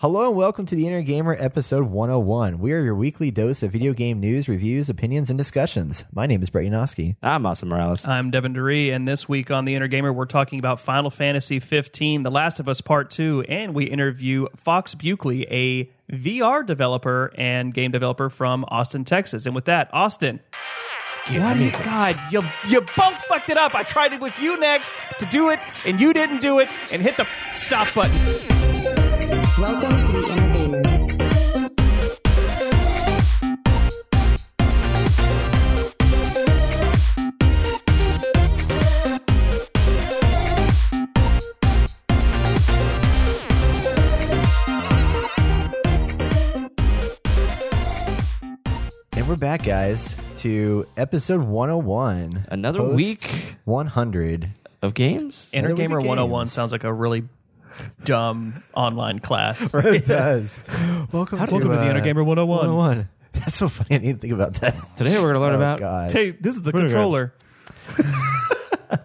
Hello and welcome to the Inner Gamer episode 101. We are your weekly dose of video game news, reviews, opinions, and discussions. My name is Brett Yanofsky. I'm Austin Morales. I'm Devin Duree, and this week on the Inner Gamer, we're talking about Final Fantasy 15, The Last of Us Part 2, and we interview Fox Buchele, a VR developer and game developer from Austin, Texas. And with that, Austin. What do you, God, you you both fucked it up. I tried it with you next to do it, and you didn't do it, and hit the stop button. Welcome to the Inner Gamer. And we're back, guys, to episode 101. Another Post week 100. of games. Inner What are we Gamer 101 sounds like a really dumb online class. Right, It does. Welcome, Welcome to the uh, Inner Gamer 101. 101. That's so funny. I didn't think about that. Today we're going to learn Oh, about. God. Hey, this is the What controller.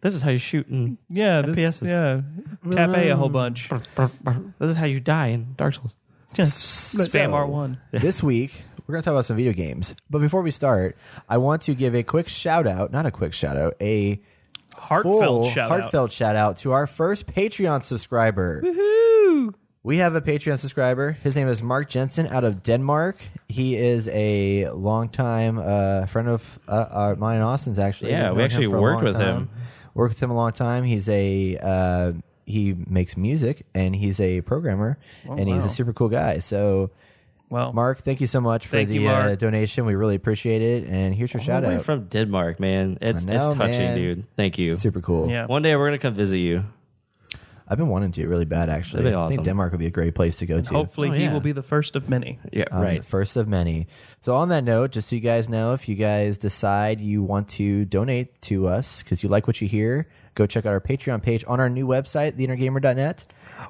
This is how you shoot in. Yeah, this, FPSs. yeah. Tap A a whole bunch. This is how you die in Dark Souls. Just spam R1. this week we're going to talk about some video games. But before we start, I want to give a quick shout out, not a quick shout out, a Heartfelt full shout out. heartfelt shout out to our first Patreon subscriber. We have a Patreon subscriber. His name is Mark Jensen out of Denmark. He is a longtime uh, friend of uh, uh, mine and Austin's actually. Yeah, We've we actually him for a worked with time. him. Worked with him a long time. He's a uh, he makes music and he's a programmer and he's wow. a super cool guy. So Well, Mark, thank you so much for the you, uh, donation. We really appreciate it. And here's your shout All the way out. from Denmark, man. It's know, it's touching, man. dude. Thank you. super cool. yeah. One day we're going to come visit you. I've been wanting to really bad actually. That'd be I think. Denmark would be a great place to go to. Hopefully, Oh, he yeah. will be the first of many. Yeah, Um, right. First of many. So, on that note, just so you guys know, if you guys decide you want to donate to us because you like what you hear, go check out our Patreon page on our new website, theinnergamer.net.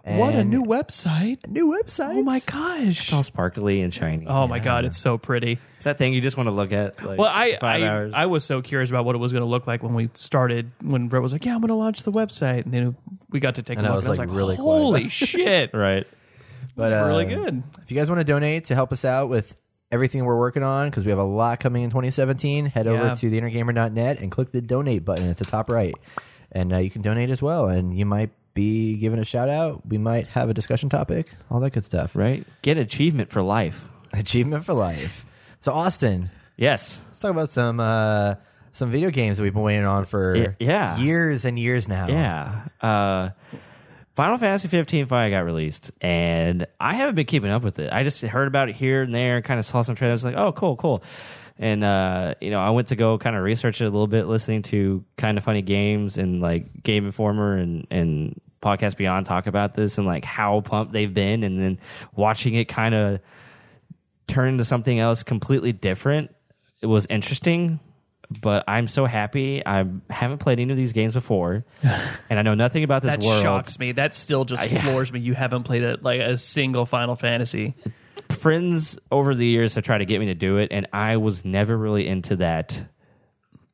what a And- new website! a new website. Oh my gosh! It's all sparkly and shiny. Oh my god, it's so pretty. It's that thing you just want to look at. Like, Well, I five I, hours. I was so curious about what it was going to look like when we started. When Brett was like, "Yeah, I'm going to launch the website," and then we got to take And a I look. was, and I like, was really like, quiet. "Holy shit!" right. But It's really uh, good. If you guys want to donate to help us out with everything we're working on, because we have a lot coming in 2017, head over Yeah. to theinnergamer.net and click the donate button at the top right. And uh, you can donate as well. And you might be given a shout out. We might have a discussion topic, all that good stuff. Right. Get achievement for life. Achievement for life. So, Austin, Yes. let's talk about some uh, some video games that we've been waiting on for Y- yeah. years and years now. Yeah. Uh, Final Fantasy 15 finally got released, and I haven't been keeping up with it. I just heard about it here and there, kind of saw some trailers, like, oh, cool, cool. And, uh, you know, I went to go kind of research it a little bit, listening to kind of funny games and like Game Informer and, and Podcast Beyond talk about this and like how pumped they've been, and then watching it kind of turn into something else completely different. It was interesting, but I'm so happy. I haven't played any of these games before, and I know nothing about this That world. That shocks me. That still just floors me. You haven't played a, like a single Final Fantasy. Friends over the years have tried to get me to do it, and I was never really into that.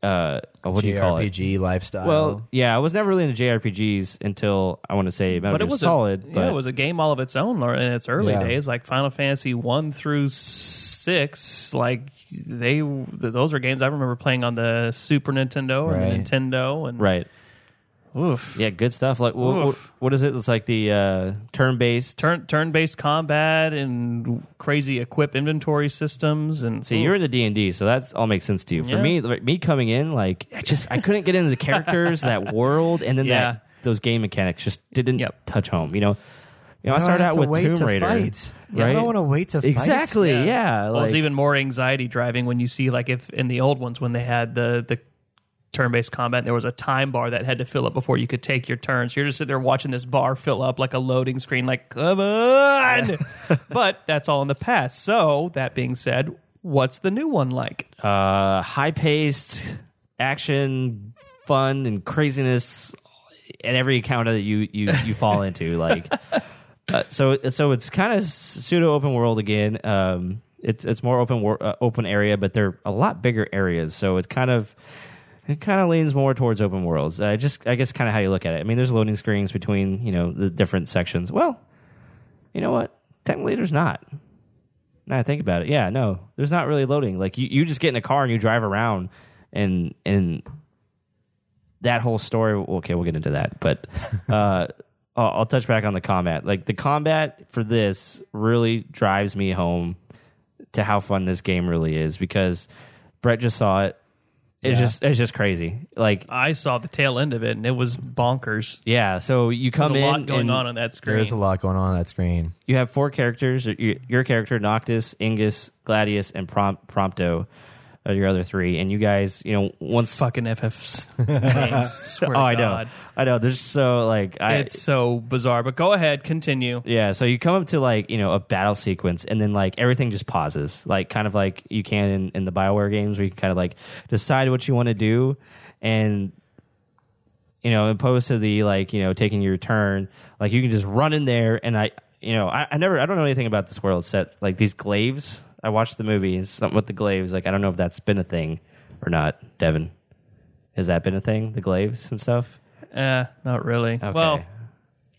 Uh, what do you call it? JRPG lifestyle. Well, yeah, I was never really into JRPGs until I want to say Metal But it was Solid. A, but yeah, it was a game all of its own in its early Yeah. days, like Final Fantasy one through six. Like they, those are games I remember playing on the Super Nintendo or Right. the Nintendo. And right. Oof, Yeah, good stuff. Like, wh- wh- Oof. what is it? It's like the uh, turn-based. turn turn based combat and crazy equip inventory systems. And See, oof. you're in the D and D, so that all makes sense to you. For Yeah. me, like, me coming in, like, I just I couldn't get into the characters, that world, and then Yeah. that those game mechanics just didn't Yep. touch home. You know, you know, I started out to with wait Tomb to Raider, fight. right? I don't want to wait to fight. exactly, yeah. well, like, it's even more anxiety driving when you see like if in the old ones when they had the the turn based combat, there was a time bar that had to fill up before you could take your turns. You're just sitting there watching this bar fill up like a loading screen, like come on. but that's all in the past. So that being said, what's the new one like? uh, high-paced action, fun, and craziness at every encounter that you you you fall into. Like, uh, so so it's kind of pseudo open world again. Um, it's it's more open wor- uh, open area, but they're a lot bigger areas. So it's kind of it kind of leans more towards open worlds. Uh, just I guess kind of how you look at it. I mean, there's loading screens between you know the different sections. Well, You know what? Technically, there's not. Now I think about it, yeah, no, there's not really loading. Like you, you just get in a car and you drive around, and and that whole story. Okay, we'll get into that, but uh, I'll, I'll touch back on the combat. Like the combat for this really drives me home to how fun this game really is because Brett just saw it. It's just it's just crazy. Like I saw the tail end of it, and it was bonkers. yeah, so you come There's a in lot going and on on that screen. There's a lot going on on that screen. you have four characters. Your, your character, Noctis, Ignis, Gladius, and Prom- Prompto your other three. And you guys, you know, once Fucking FFs games. Swear oh, to I know, God. I know. There's so like I It's so bizarre. But go ahead, continue. Yeah, so you come up to like, you know, a battle sequence and then like everything just pauses. Like kind of like you can in, in the Bioware games where you can kind of like decide what you want to do and you know, opposed to the like, you know, taking your turn, like you can just run in there and I you know, I, I never I don't know anything about this world set. Like these glaives. I watched the movie something with the glaives, like I don't know if that's been a thing or not, Devin. Has that been a thing? The glaives and stuff? Eh, not really. Okay. Well,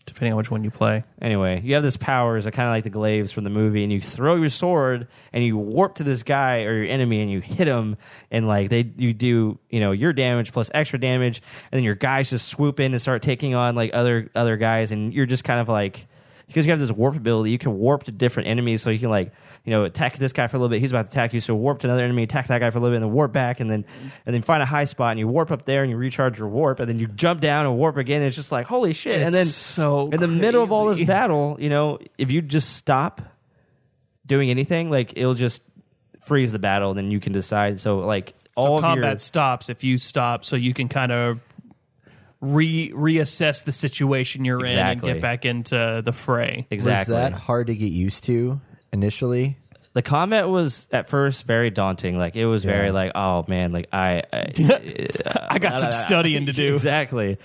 depending on which one you play. Anyway, you have this powers that kind of like the glaives from the movie, and you throw your sword and you warp to this guy or your enemy, and you hit him, and like they you do you know your damage plus extra damage, and then your guys just swoop in and start taking on like other other guys, and you're just kind of like because you have this warp ability, you can warp to different enemies, so you can like you know attack this guy for a little bit, he's about to attack you, so warp to another enemy, attack that guy for a little bit, and then warp back, and then and then find a high spot, and you warp up there, and you recharge your warp, and then you jump down and warp again. And it's just like holy shit, and then so in the middle of all this battle, you know, if you just stop doing anything, like it'll just freeze the battle, and then you can decide. So like all So of combat your stops if you stop, so you can kind of re reassess the situation you're in and get back into the fray. exactly Was that hard to get used to initially? the combat was at first very daunting. Like it was very like, oh man, like I, I, I got some studying to do. exactly.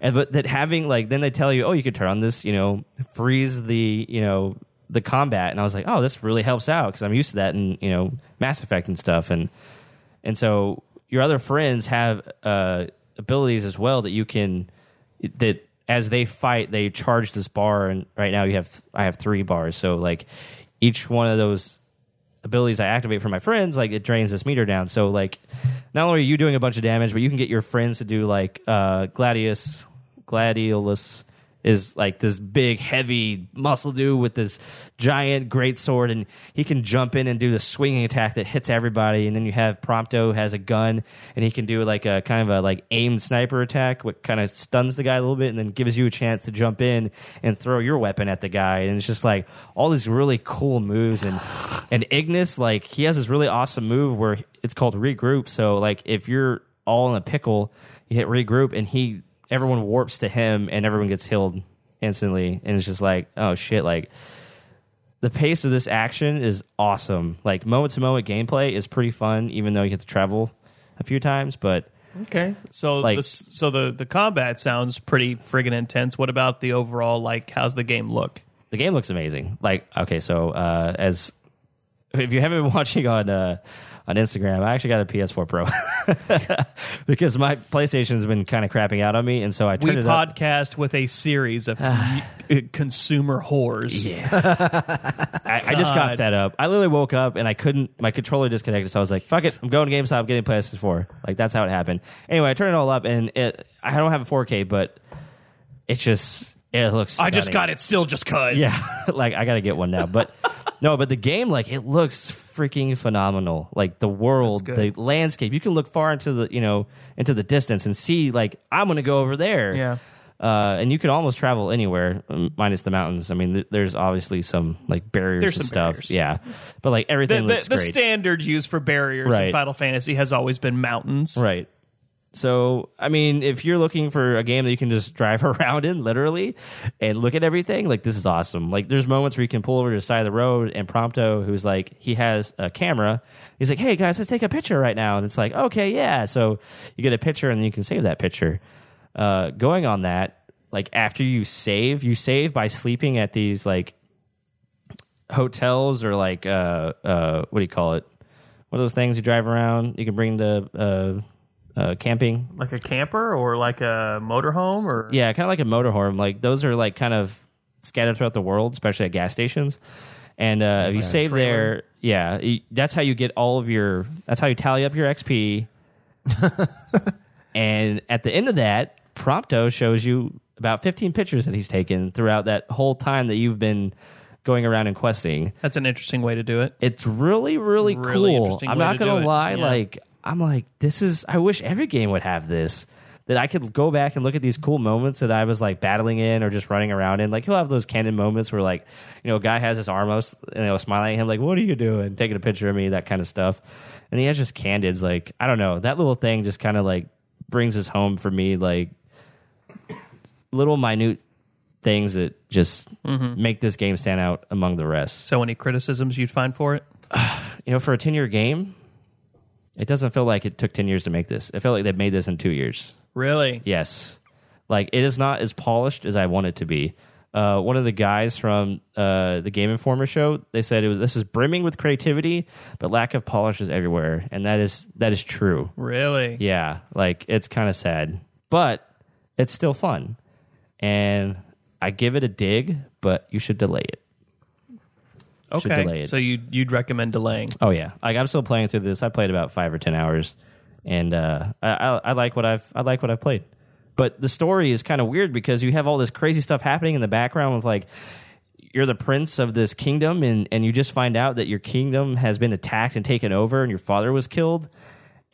And but that having like then they tell you, oh, you could turn on this, you know, freeze the, you know, the combat, and I was like, oh, this really helps out because I'm used to that in you know Mass Effect and stuff, and and so your other friends have uh, abilities as well that you can that as they fight they charge this bar and right now you have I have three bars so like each one of those abilities I activate for my friends like it drains this meter down. So like not only are you doing a bunch of damage but you can get your friends to do like uh gladius gladiolus is like this big heavy muscle dude with this giant great sword and he can jump in and do the swinging attack that hits everybody. And then you have prompto has a gun and he can do like a kind of a like aimed sniper attack what kind of stuns the guy a little bit and then gives you a chance to jump in and throw your weapon at the guy. And it's just like all these really cool moves. And and ignis like he has this really awesome move where it's called regroup. So like if you're all in a pickle you hit regroup and he everyone warps to him and everyone gets healed instantly and it's just like oh shit like the pace of this action is awesome like moment to moment gameplay is pretty fun even though you have to travel a few times but Okay. So Like- the so the the combat sounds pretty friggin' intense. What about the overall like how's the game look? the game looks amazing like okay so uh as if you haven't been watching on uh on Instagram, I actually got a PS4 Pro because my PlayStation has been kind of crapping out on me, and so I We turned it up. podcast with a series of consumer whores. I, I just got fed up. I literally woke up and I couldn't. My controller disconnected, so I was like, "Fuck it, I'm going to GameStop, getting PlayStation 4." Like that's how it happened. Anyway, I turned it all up, and it. I don't have a 4K, but it's just it looks. I just got it still just cuz. Yeah, like I got to get one now. But no, but the game, like it looks freaking phenomenal. Like the world, the landscape. You can look far into the you know into the distance and see like I'm going to go over there. Yeah. Uh, and you can almost travel anywhere, um, minus the mountains. I mean, th- there's obviously some like barriers There's and some stuff. barriers. Yeah, but like The, everything the, looks the great. standard used for barriers in Right. Final Fantasy has always been mountains. Right. So, I mean, if you're looking for a game that you can just drive around in, literally, and look at everything, like this is awesome. Like, there's moments where you can pull over to the side of the road, and Prompto, who's like, he has a camera. He's like, "Hey guys, let's take a picture right now," and it's like, "Okay, yeah." So you get a picture, and you can save that picture. Uh, going on that, like after you save, you save by sleeping at these like hotels or like uh uh what do you call it? One of those things you drive around? You can bring to uh, camping. Like a camper or like a motorhome or Yeah, kind of like a motorhome. Like those are like kind of scattered throughout the world, especially at gas stations. And uh, if you save there, yeah, y- that's how you get all of your. That's how you tally up your XP. and at the end of that, Prompto shows you about 15 pictures that he's taken throughout that whole time that you've been going around and questing. That's an interesting way to do it. It's really, really, Really cool. I'm way not to gonna lie, Yeah. like I'm like, this is I wish every game would have this. That I could go back and look at these cool moments that I was like battling in or just running around in. Like he'll have those candid moments where like, you know, a guy has his arm up and they'll smiling at him, like, What are you doing? Taking a picture of me, that kind of stuff. And he has just candids, like, I don't know, that little thing just kinda like brings us home for me, like little minute things that just Mm-hmm. make this game stand out among the rest So, any criticisms you'd find for it? you know, for a 10 year game, it doesn't feel like it took 10 years to make this. It felt like they made this in two years. Really? Yes. Like, it is not as polished as I want it to be. Uh, one of the guys from uh, the Game Informer show, they said it was this is brimming with creativity, but lack of polish is everywhere, and that is that is true. Really? Yeah, like it's kind of sad, but it's still fun, and I give it a dig, but you should delay it. Should delay Okay. it. So you you'd recommend delaying? Oh yeah, like I'm still playing through this. I played about five or ten hours, and uh, I, I, I like what I've I like what I've played. But the story is kind of weird because you have all this crazy stuff happening in the background with like you're the prince of this kingdom, and and you just find out that your kingdom has been attacked and taken over, and your father was killed,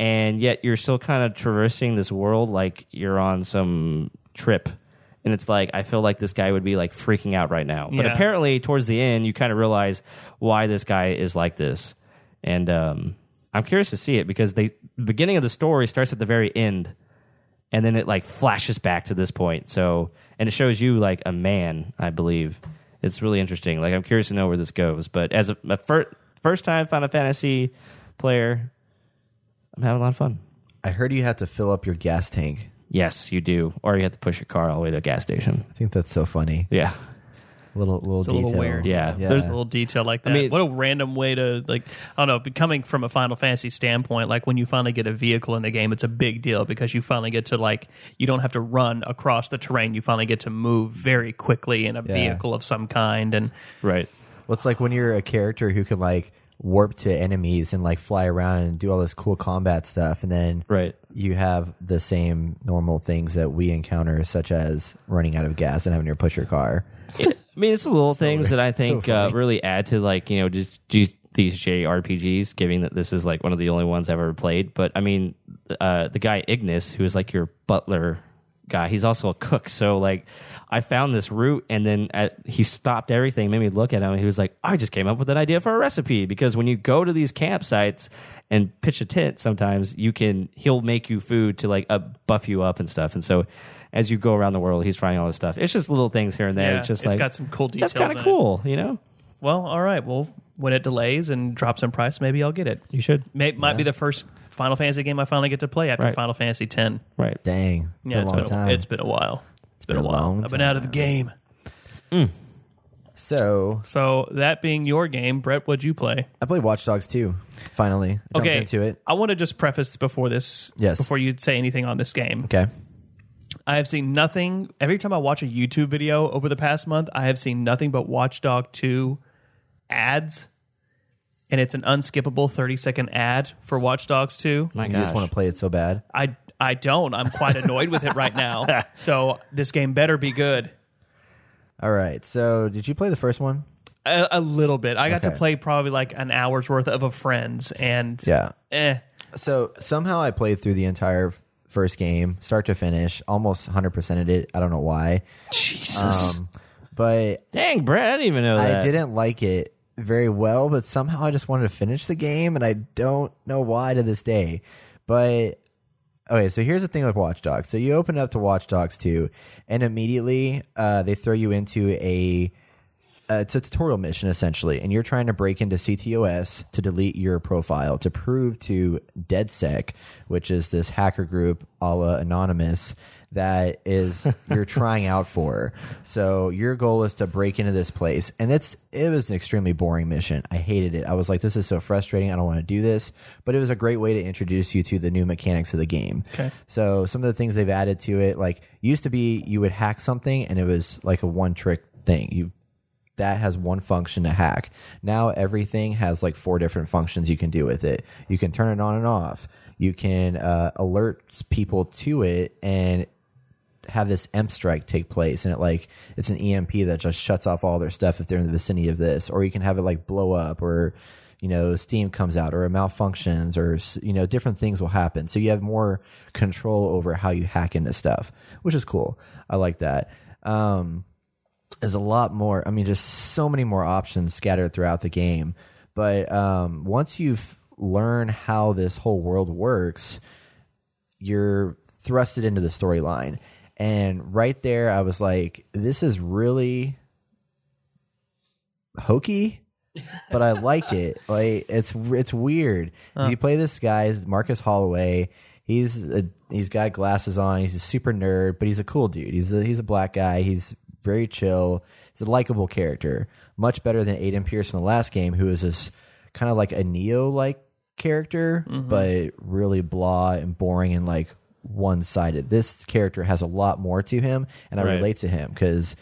and yet you're still kind of traversing this world like you're on some trip. And it's like I feel like this guy would be like freaking out right now. But Yeah. apparently towards the end you kind of realize why this guy is like this. And um, I'm curious to see it because they, the beginning of the story starts at the very end, and then it like flashes back to this point. So, and it shows you like a man, I believe. It's really interesting. Like I'm curious to know where this goes. But as a, a fir- first time Final Fantasy player, I'm having a lot of fun. I heard you have to fill up your gas tank. Yes, you do, or you have to push your car all the way to a gas station. I think that's so funny. Yeah, Little little a detail. little weird. Yeah. yeah. There's a little detail like that. mean- what a random way to like. I don't know. Coming from a Final Fantasy standpoint, like when you finally get a vehicle in the game, it's a big deal because you finally get to like you don't have to run across the terrain. You finally get to move very quickly in a Yeah. vehicle of some kind. And right. Well, it's like when you're a character who can like warp to enemies and like fly around and do all this cool combat stuff, and then Right. you have the same normal things that we encounter, such as running out of gas and having to push your car. I mean, it's the little things that I think so uh, really add to like you know just, just these JRPGs, given that this is like one of the only ones I've ever played. But I mean, uh, the guy Ignis, who is like your butler guy, he's also a cook. So like, I found this route, and then at, he stopped everything, made me look at him, and he was like, "I just came up with an idea for a recipe." Because when you go to these campsites and pitch a tent, sometimes you can he'll make you food to like up, buff you up and stuff, and so. As you go around the world, he's trying all this stuff. It's just little things here and there. yeah, it's just it's like got some cool details. that's kind in of it. cool, you know. Well, all right. Well, when it delays and drops in price, maybe I'll get it. You should. May, might be the first Final Fantasy game I finally get to play after Right. Final Fantasy X. Right. Dang, it's Yeah, been it's a long been time. a, it's been a while. It's been, been a a while. long I've been out of the time. game. Mm. so So that being your game, Brett, what'd you play? I played Watch Dogs 2. Finally, I jumped okay, into it. I want to just preface before this, Yes. before you say anything on this game. Okay, I have seen nothing. Every time I watch a YouTube video over the past month, I have seen nothing but Watchdog 2 ads. And it's an unskippable 30 second ad for Watch Dogs 2. My you gosh. just want to play it so bad. I, I don't. I'm quite annoyed with it right now. So this game better be good. All right. So, did you play the first one? A, a little bit. I got to play probably like an hour's worth of a friend's, and Yeah. eh. So somehow I played through the entire first game, start to finish, almost 100%ed it. I don't know why. Jesus. Um, but Dang, Brett, I didn't even know that. I didn't like it very well, but somehow I just wanted to finish the game, and I don't know why to this day. But okay, so here's the thing with Watch Dogs. So you open up to Watch Dogs 2, and immediately uh, they throw you into a uh, it's a tutorial mission essentially, and you're trying to break into CTOS to delete your profile to prove to DedSec, which is this hacker group a la Anonymous, that is you're trying out for. So your goal is to break into this place, and it's it was an extremely boring mission. I hated it. I was like, this is so frustrating. I don't want to do this, but it was a great way to introduce you to the new mechanics of the game. Okay. So some of the things they've added to it, like used to be you would hack something and it was like a one trick thing. You that has one function to hack. Now everything has like four different functions you can do with it. You can turn it on and off. You can uh, alert people to it and have this EMP strike take place, and it like it's an EMP that just shuts off all their stuff if they're in the vicinity of this, or you can have it like blow up, or you know steam comes out, or it malfunctions, or you know different things will happen. So you have more control over how you hack into stuff, which is cool. I like that. Um, there's a lot more. I mean, just so many more options scattered throughout the game. But um, once you've learned how this whole world works, you're thrusted into the storyline. And right there, I was like, this is really hokey, but I like it. Like it's it's weird. You play this guy, Marcus Holloway. He's a, he's got glasses on. He's a super nerd, but he's a cool dude. He's a, he's a black guy. He's very chill. He's a likable character, much better than Aiden Pierce in the last game, who is this kind of like a Neo like character, mm-hmm. but really blah and boring and like one sided. This character has a lot more to him, and I Right. relate to him because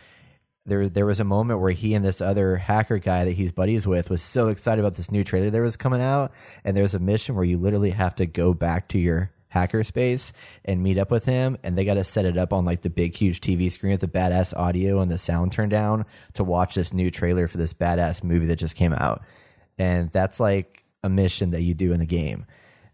there there was a moment where he and this other hacker guy that he's buddies with was so excited about this new trailer that was coming out, and there's a mission where you literally have to go back to your hacker space and meet up with him and they got to set it up on like the big huge TV screen with the badass audio and the sound turned down to watch this new trailer for this badass movie that just came out and that's like a mission that you do in the game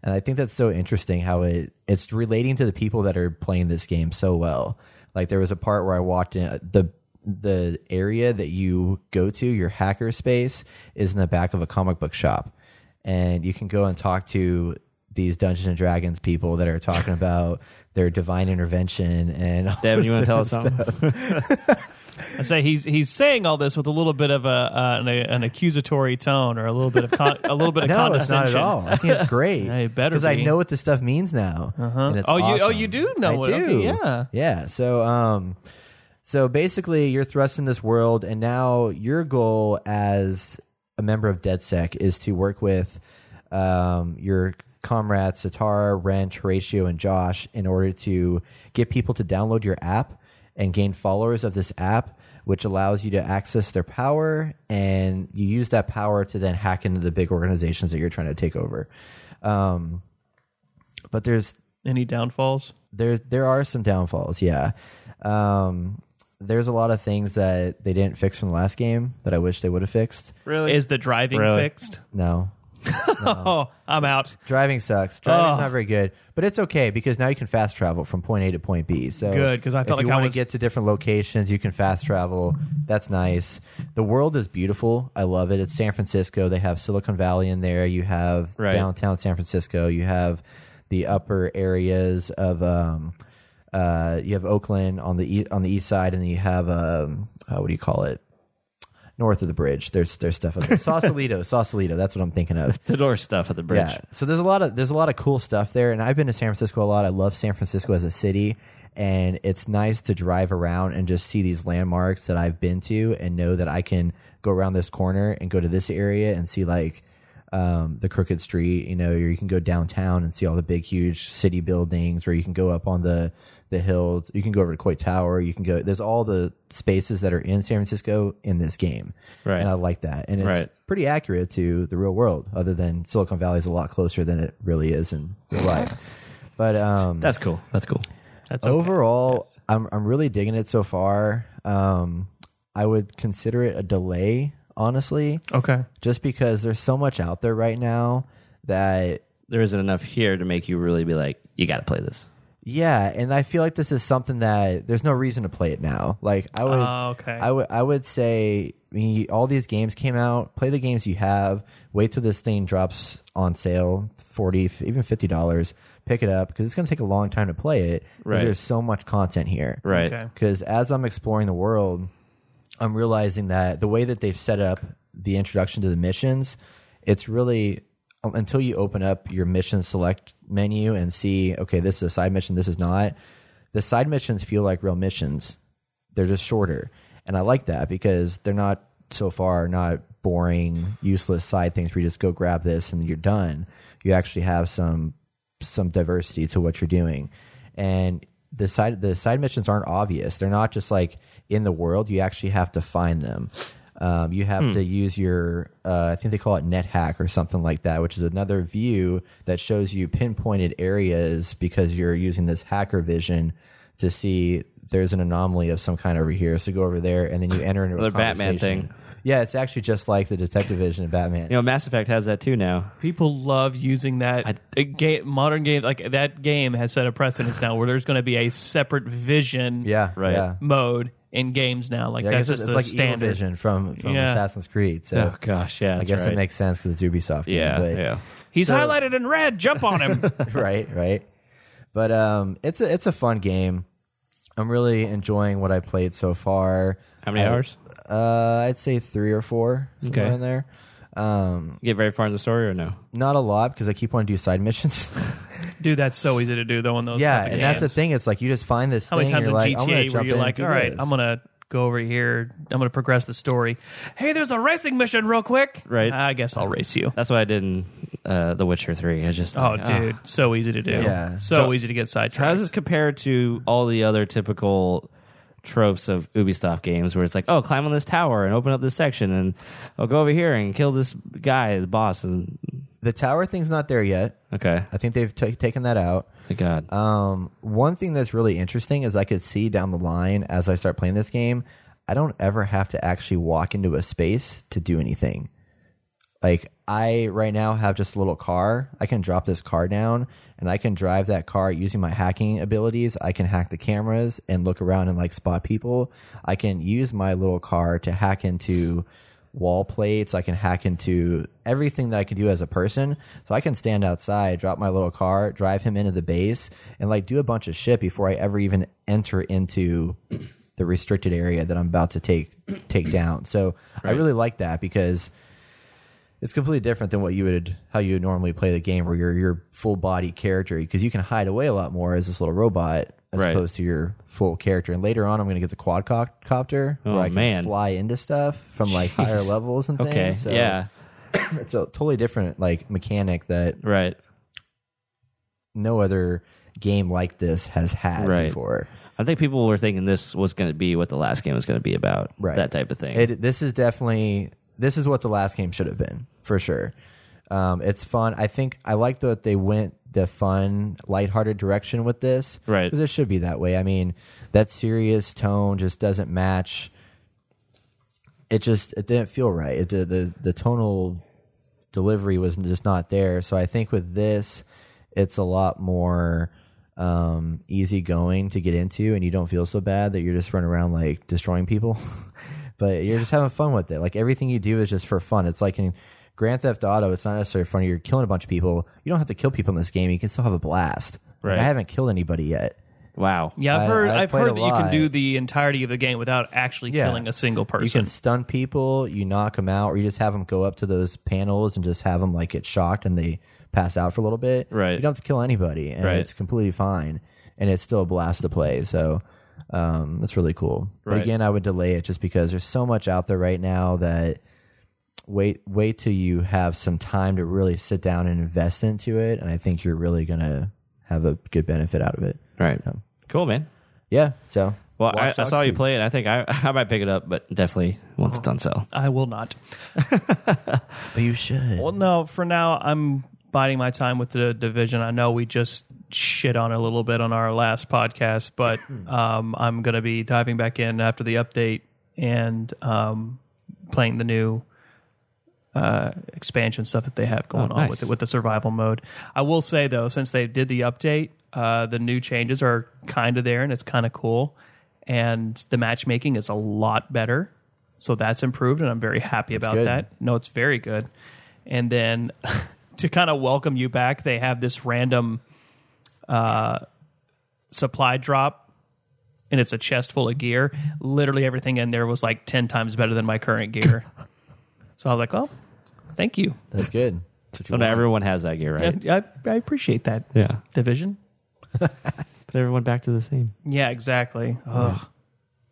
and i think that's so interesting how it it's relating to the people that are playing this game so well. Like there was a part where i walked in uh, the the area that you go to your hacker space is in the back of a comic book shop. And you can go and talk to these dungeons and dragons people that are talking about their divine intervention and all Devin, this you want to tell us something? I say he's he's saying all this with a little bit of a uh, an, an accusatory tone or a little bit of con- a little bit of No, it's not condescension. at all. I think it's great. Yeah, better because I know what this stuff means now. Uh-huh. Oh, you- oh, you do know I what- do. okay, yeah. yeah. So, um, so basically, you're thrust in this world, and now your goal as a member of DedSec is to work with um, your comrades Sitara, Wrench, Horatio, and Josh in order to get people to download your app and gain followers of this app, which allows you to access their power, and you use that power to then hack into the big organizations that you're trying to take over. Um, but there's Any downfalls? there there are some downfalls. Yeah, um, there's a lot of things that they didn't fix from the last game that I wish they would have fixed. Really? Is the driving Really? fixed? No, Oh, I'm out. driving sucks. Driving's Oh. not very good, but it's okay because now you can fast travel from point A to point B. So Good, 'cause I felt if like you I want was- to get to different locations, you can fast travel. That's nice. The world is beautiful. I love it. It's San Francisco. They have Silicon Valley in there. You have Right. downtown San Francisco. You have the upper areas of. Um, uh, you have Oakland on the e- on the east side, and then you have um, uh, what do you call it? North of the bridge. There's there's stuff up there. Sausalito, Sausalito. That's what I'm thinking of. the door stuff at the bridge. Yeah. So there's a lot of there's a lot of cool stuff there, and I've been to San Francisco a lot. I love San Francisco as a city, and it's nice to drive around and just see these landmarks that I've been to, and know that I can go around this corner and go to this area and see like um, the Crooked Street, you know, or you can go downtown and see all the big, huge city buildings, or you can go up on the the hill. You can go over to Coit Tower. You can go. There's all the spaces that are in San Francisco in this game, Right. And I like that, and it's Right. pretty accurate to the real world. Other than Silicon Valley is a lot closer than it really is in real life. But um, That's cool. That's cool. That's okay. overall, I'm I'm really digging it so far. Um, I would consider it a delay, honestly, Okay. just because there's so much out there right now that There isn't enough here to make you really be like, you got to play this. Yeah, and I feel like this is something that there's no reason to play it now. Like I would, Oh, okay. I would, I would say, I mean, all these games came out. Play the games you have. Wait till this thing drops on sale, forty, even fifty dollars. Pick it up because it's going to take a long time to play it. 'cause Right. There's so much content here. Right. Okay. Because as I'm exploring the world, I'm realizing that the way that they've set up the introduction to the missions, it's really until you open up your mission select menu and see, okay, this is a side mission, this is not. The side missions feel like real missions. They're just shorter, and I like that because they're not so far not boring, useless side things where you just go grab this and you're done. You actually have some some diversity to what you're doing, and the side the side missions aren't obvious. They're not just like in the world. You actually have to find them. Um, you have to use your, uh, I think they call it NetHack or something like that, which is another view that shows you pinpointed areas because you're using this hacker vision to see there's an anomaly of some kind over here. So go over there, and then you enter into a Another Batman thing. Yeah, it's actually just like the detective vision of Batman. You know, Mass Effect has that too now. People love using that I- a ga- modern game. Like that game has set a precedence now, where there's going to be a separate vision yeah, Right. Yeah. mode in games now. Like Yeah, I that's guess it's, just it's a like standard. Eagle Vision from, from Yeah. Assassin's Creed. So oh gosh, yeah. I that's guess right. it makes sense because it's Ubisoft. game, Yeah, but- yeah. He's highlighted in red. Jump on him. right, right. But um, it's a it's a fun game. I'm really enjoying what I played so far. How many I- hours? Uh, I'd say three or four. somewhere Okay. in there. Um, get very far in the story or no? not a lot because I keep wanting to do side missions. Dude, that's so easy to do though in those. yeah, type of and that's the games. thing. It's like you just find this How many thing. times you're in like, I'm gonna GTA where jump you're in like, and all do right, this." I'm gonna go over here. I'm gonna progress the story. Hey, there's a racing mission, real quick. Right. I guess I'll race you. That's what I did in uh, The Witcher Three. I just Oh, like, dude, so easy to do. Yeah. so, So- easy to get How does sidetracked. this compare to all the other typical tropes of Ubisoft games where it's like, oh, climb on this tower and open up this section and I'll go over here and kill this guy, the boss. And The tower thing's not there yet. okay, I think they've ta taken that out. thank God. Um, one thing that's really interesting is I could see down the line as I start playing this game, I don't ever have to actually walk into a space to do anything. Like I right now have just a little car. I can drop this car down and I can drive that car using my hacking abilities. I can hack the cameras and look around and like spot people. I can use my little car to hack into wall plates. I can hack into everything that I can do as a person. So I can stand outside, drop my little car, drive him into the base, and like do a bunch of shit before I ever even enter into the restricted area that I'm about to take take down. So I really like that because it's completely different than what you would how you would normally play the game where you're your full body character because you can hide away a lot more as this little robot as Right. opposed to your full character. And later on, I'm going to get the quadcopter Oh, where I can man. fly into stuff from like higher levels and things. Okay, So yeah, it's a totally different like mechanic that right. no other game like this has had Right. before. I think people were thinking this was going to be what the last game was going to be about, Right. that type of thing. It, this is definitely this is what the last game should have been for sure. Um, it's fun. I think I like that they went the fun, lighthearted direction with this. Right. because it should be that way. I mean, that serious tone just doesn't match. It just it didn't feel right. It the the, the tonal delivery was just not there. So I think with this, it's a lot more um, easygoing to get into, and you don't feel so bad that you're just running around like destroying people. but you're just having fun with it. Like everything you do is just for fun. It's like in Grand Theft Auto. It's not necessarily funny. You're killing a bunch of people. You don't have to kill people in this game. You can still have a blast. Like, Right. I haven't killed anybody yet. wow. Yeah, I've I- heard. I've I've played heard a that you can lot. do the entirety of the game without actually Yeah. killing a single person. You can stun people, you knock them out, or you just have them go up to those panels and just have them like get shocked and they pass out for a little bit. Right. You don't have to kill anybody, and Right. it's completely fine, and it's still a blast to play. So um, that's really cool. But again, I would delay it just because there's so much out there right now that wait wait till you have some time to really sit down and invest into it, and I think you're really gonna have a good benefit out of it. Right. Yeah. Cool, man. Yeah. So Well, I, I Dogs saw you play it. I think I, I might pick it up, but definitely once it's on sale. I will not. But you should. Well, no. For now, I'm biding my time with the division. I know we just shit on a little bit on our last podcast, but um, I'm going to be diving back in after the update and um, playing the new uh, expansion stuff that they have going Oh, on nice. with it with the survival mode. I will say though, since they did the update, uh, the new changes are kind of there and it's kind of cool, and the matchmaking is a lot better. So that's improved, and I'm very happy about good. that. No, it's very good. And then to kind of welcome you back, they have this random uh, supply drop, and it's a chest full of gear. Literally everything in there was like ten times better than my current gear. so I was like, "Oh, thank you. That's good. That's So now everyone has that gear, right? I, I, I appreciate that yeah. division." Put everyone back to the same. Yeah, exactly. Ugh.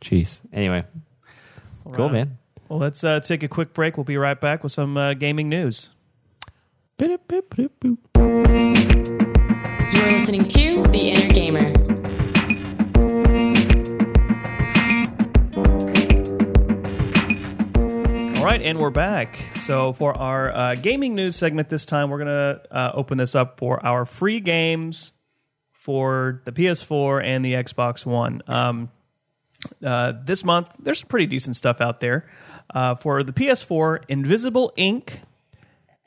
Jeez. Anyway, cool, right. man. Well, let's uh, take a quick break. We'll be right back with some uh, gaming news. You're listening to The Inner Gamer. All right, and we're back. So, for our uh, gaming news segment this time, we're going to uh, open this up for our free games for the PS4 and the Xbox One. Um, uh, this month, there's some pretty decent stuff out there. Uh, for the PS4, Invisible Inc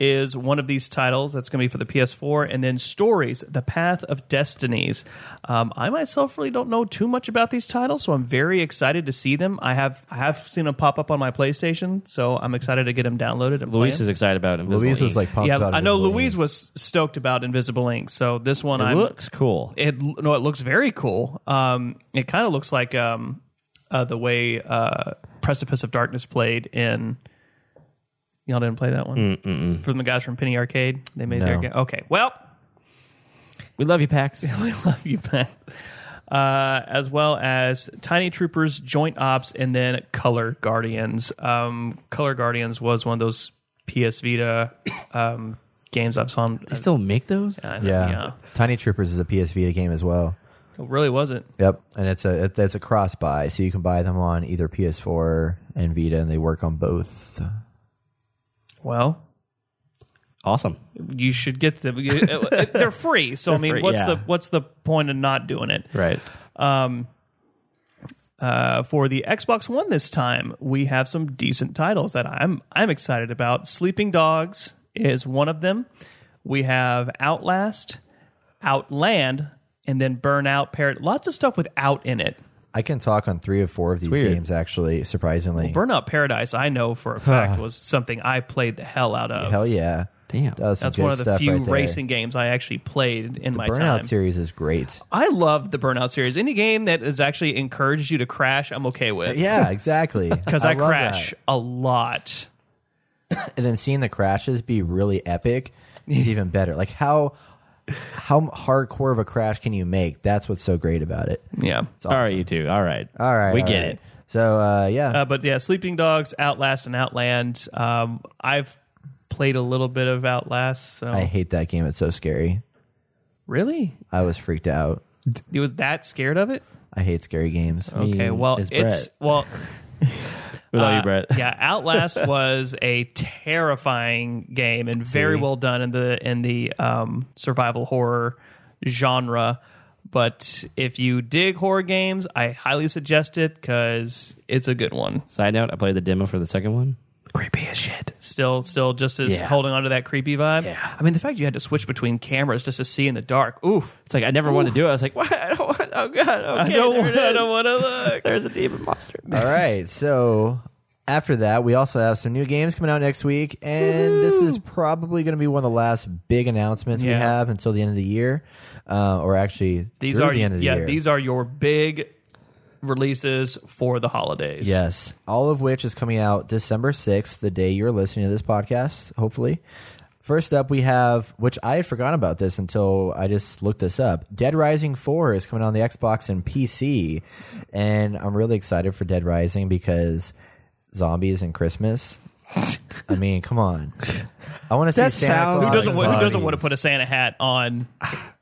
is one of these titles that's going to be for the PS4, and then Stories: The Path of Destinies. Um, I myself really don't know too much about these titles, so I'm very excited to see them. I have I have seen them pop up on my PlayStation, so I'm excited to get them downloaded. And Luis is excited about Invisible Louise was like pumped yeah, about I know Invisible Louise Ink. was stoked about Invisible Inc, so this one it I'm looks cool. it no, it looks very cool. Um, it kind of looks like um, uh, the way uh, Precipice of Darkness played in. Y'all didn't play that one from the guys from Penny Arcade. They made their No. game. Okay, well, We love you, Pax. we love you, Pat. Uh, as well as Tiny Troopers, Joint Ops, and then Color Guardians. Um, Color Guardians was one of those PS Vita um, games I've saw. They still make those? Yeah. yeah, Tiny Troopers is a PS Vita game as well. it really wasn't. Yep, and it's a it, it's a cross buy, so you can buy them on either PS4 and Vita, and they work on both. Well, Awesome. you should get them. uh, They're free, so I mean, free, what's yeah. the what's the point of not doing it? Right. Uh, for the Xbox One this time, we have some decent titles that I'm I'm excited about. Sleeping Dogs is one of them. We have Outlast, Outland, and then Burnout. Parrot. Lots of stuff with out in it. I can talk on three or four of these weird. games actually. Surprisingly, Burnout Paradise, I know for a fact, was something I played the hell out of. hell yeah, Damn. that was That's one of the few right racing games I actually played in my Burnout time. series is great. I love the Burnout series. Any game that is actually encourages you to crash, I'm okay with. Uh, yeah, exactly. Because I, love crash that. a lot. and then seeing the crashes be really epic is even better. Like how how hardcore of a crash can you make? That's what's so great about it. Yeah. It's All right, awesome. you two. All right. All right, We all get right. it. So uh, yeah, Uh, but yeah, Sleeping Dogs, Outlast, and Outland. Um, I've played a little bit of Outlast. So I hate that game. It's so scary. really, I was freaked out. you was that scared of it? I hate scary games. Okay, well, it's it's well, We love uh, you, Brett. yeah. Outlast was a terrifying game and very well done in the in the um, survival horror genre. But if you dig horror games, I highly suggest it because it's a good one. Side note, I played the demo for the second one. Creepy as shit. Still, still, just as Yeah. holding on to that creepy vibe. Yeah. I mean, the fact you had to switch between cameras just to see in the dark. Oof. It's like I never wanted to do it. I was like, what? I don't want. Oh god. Okay, I don't, there want, it I is. don't want to look. There's a demon monster. All right. So after that, we also have some new games coming out next week, and this is probably going to be one of the last big announcements we Yeah. have until the end of the year, uh, or actually These through are the end of the year. yeah. year. These are your big releases for the holidays. Yes, all of which is coming out December 6th, the day you're listening to this podcast, hopefully. First up, we have, which I had forgotten about this until I just looked this up. Dead Rising 4 is coming on the Xbox and PC. And I'm really excited for Dead Rising because zombies and Christmas. I mean, come on. I want to see That Santa sounds- Claus Who doesn't want, who doesn't want to put a Santa hat on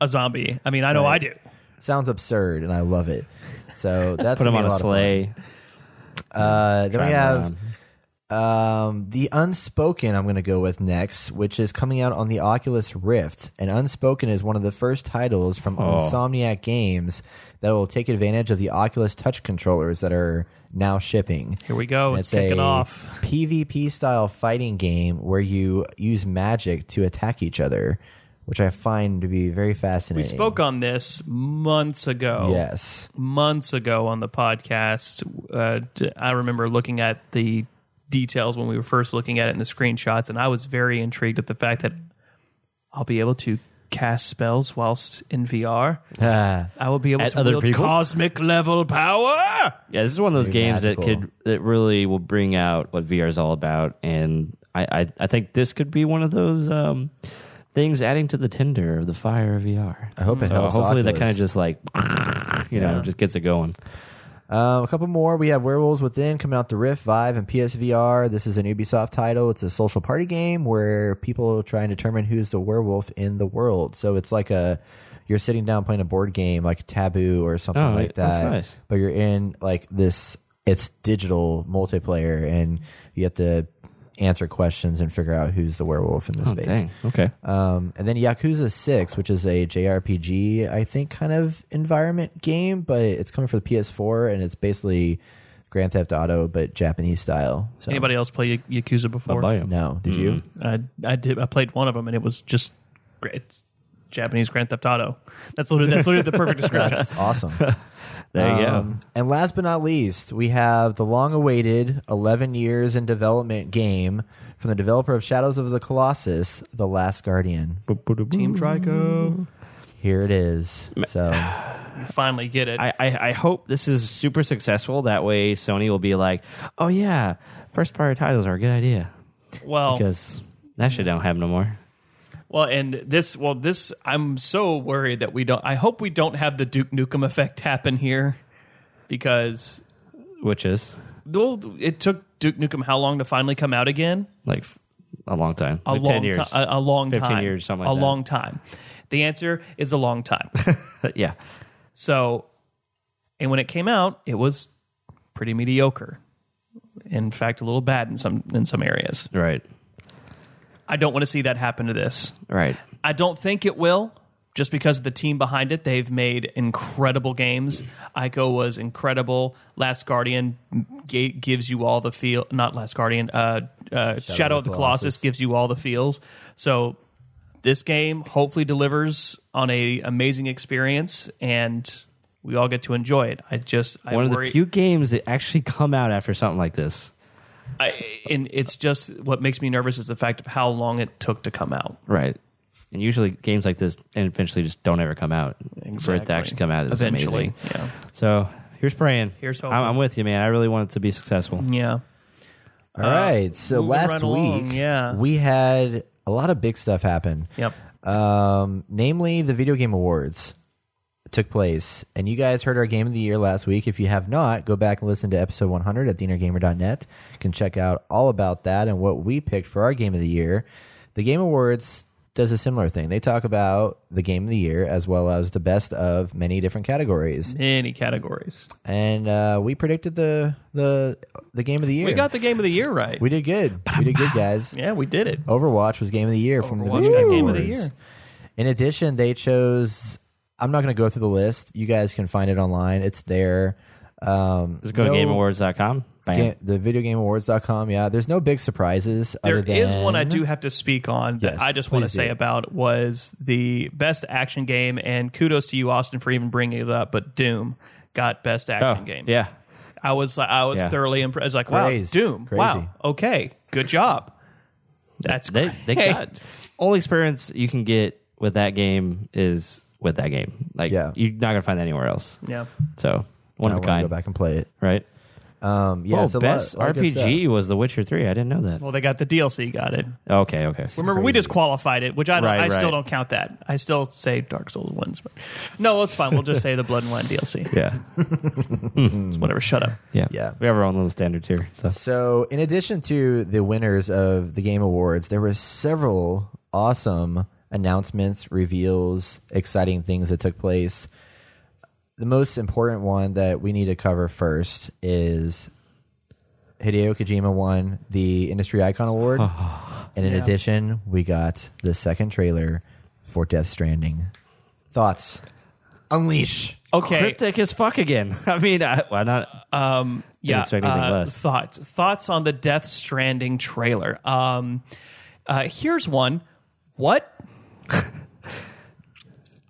a zombie? I mean, I know Right. I do. Sounds absurd, and I love it. So that's Put him gonna on be a lot of fun. sleigh. Uh, then we have. Um, the Unspoken, I'm going to go with next, which is coming out on the Oculus Rift. And Unspoken is one of the first titles from Oh. Insomniac Games that will take advantage of the Oculus Touch controllers that are now shipping. Here we go. And It's kicking a off. PvP style fighting game where you use magic to attack each other, which I find to be very fascinating. We spoke on this months ago. Yes. months ago on the podcast. Uh, d- I remember looking at the details when we were first looking at it in the screenshots, and I was very intrigued at the fact that I'll be able to cast spells whilst in VR. Ah, I will be able At to other wield people? cosmic level power. Yeah, this is one of those Very games magical. that could that really will bring out what VR is all about, and I I, I think this could be one of those um, things adding to the tinder, of the fire of VR. I hope it So helps hopefully that Oculus. kind of just like you know Yeah. just gets it going. Um, a couple more. We have Werewolves Within coming out to Rift, Vive, and PSVR. This is an Ubisoft title. It's a social party game where people try and determine who's the werewolf in the world. So it's like a you're sitting down playing a board game like Taboo or something Oh, like that's that. nice. But you're in like this. It's digital multiplayer, and you have to answer questions and figure out who's the werewolf in the Oh, space. dang. Okay. Um, and then Yakuza Six, which is a JRPG, I think, kind of environment game, but it's coming for the PS4, and it's basically Grand Theft Auto but Japanese style. So, Anybody else play Y- Yakuza before? Bye-bye. No, did you? I I did. I played one of them, and it was just great. It's Japanese Grand Theft Auto. That's literally that's literally the perfect description. That's awesome. There you Um, And last but not least, we have the long-awaited 11 years in development game from the developer of Shadows of the Colossus, The Last Guardian. go. Team Trico. Here it is. So You finally get it. I, I, I hope this is super successful. That way, Sony will be like, "Oh yeah, first party titles are a good idea." well, Because that shit don't happen no more. Well, and this, well, this, I'm so worried that we don't. I hope we don't have the Duke Nukem effect happen here, because Which is well, it took Duke Nukem how long to finally come out again? like a long time, A like long ten years. time. A, a long 15 time. years, something a that. long time. The answer is a long time. yeah, So, and when it came out, it was pretty mediocre. In fact, a little bad in some in some areas. right, I don't want to see that happen to this. right. I don't think it will, just because of the team behind it. They've made incredible games. Ico was incredible. Last Guardian ga- gives you all the feel. Not Last Guardian. Uh, uh, Shadow, of the Colossus. Colossus. gives you all the feels. So this game hopefully delivers on a amazing experience, and we all get to enjoy it. I just I One of worry, the few games that actually come out after something like this. I, and it's just what makes me nervous is the fact of how long it took to come out. Right. And usually games like this and eventually just don't ever come out. For it to actually come out is Eventually, amazing. yeah. So here's praying. Here's I'm, hoping. I'm with you, man. I really want it to be successful. Yeah. All right. So moving last right week, yeah. we had a lot of big stuff happen. Yep. Um, namely, the Video Game Awards took place, and you guys heard our Game of the Year last week. If you have not, go back and listen to episode 100 at theinnergamer.net. You can check out all about that and what we picked for our Game of the Year. The Game Awards does a similar thing. They talk about the Game of the Year as well as the best of many different categories, Many categories. and uh, we predicted the the the Game of the Year. We got the game of the year right. we did good. We did good, guys. yeah, we did it. Overwatch was game of the year from the got Game of the Awards. Year. In addition, they chose. I'm not going to go through the list. You guys can find it online. It's there. Um, Just go no- to GameAwards.com. Bam. Ga- the videogameawards.com. Yeah, there's no big surprises. There other is than, one I do have to speak on that Yes, I just want to say do. about was the best action game, and kudos to you, Austin, for even bringing it up. But Doom got best Oh, action game. yeah. I was I was Yeah. thoroughly impressed. I was like, wow, Crazy. Doom, Crazy. wow, okay, good job. That's They, they great. got only experience you can get with that game is with that game. Like, Yeah. you're not going to find that anywhere else. yeah. So, one I of a wanna kind. Go back and play it. Right? Um, yeah, oh, it's a lot- best lot of good RPG stuff. was The Witcher 3. I didn't know that. Well, they got the DLC, got it. Okay, okay. Remember, we crazy. just qualified it, which I don't, Right, I still right. don't count that. I still say Dark Souls wins, but no, it's fine. We'll just say the Blood and Wine DLC. Yeah. Whatever. Shut up. Yeah. Yeah. We have our own little standards here. So, So, in addition to the winners of the Game Awards, there were several awesome announcements, reveals, exciting things that took place. The most important one that we need to cover first is Hideo Kojima won the Industry Icon Award. and in Yeah. addition, we got the second trailer for Death Stranding. Thoughts? Unleash. Okay. cryptic as fuck again. I mean, I, why not? Um, yeah. expect anything uh, less. Thoughts. Thoughts on the Death Stranding trailer. Um, uh, here's one. What?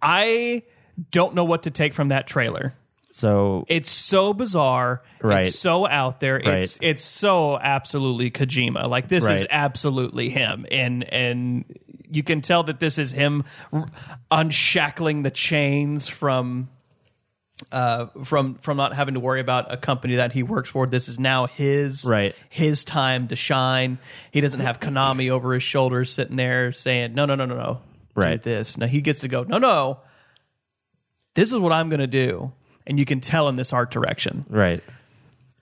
I don't know what to take from that trailer. So, It's so bizarre. Right. It's so out there. Right. It's it's so absolutely Kojima. Like this is absolutely him. And and you can tell that this is him r- unshackling the chains from uh from from not having to worry about a company that he works for. This is now his Right. his time to shine. He doesn't have Konami over his shoulder sitting there saying, "No, no, no, no, no." Do Right. this. Now he gets to go, "No, no. This is what I'm going to do." And you can tell in this art direction. right.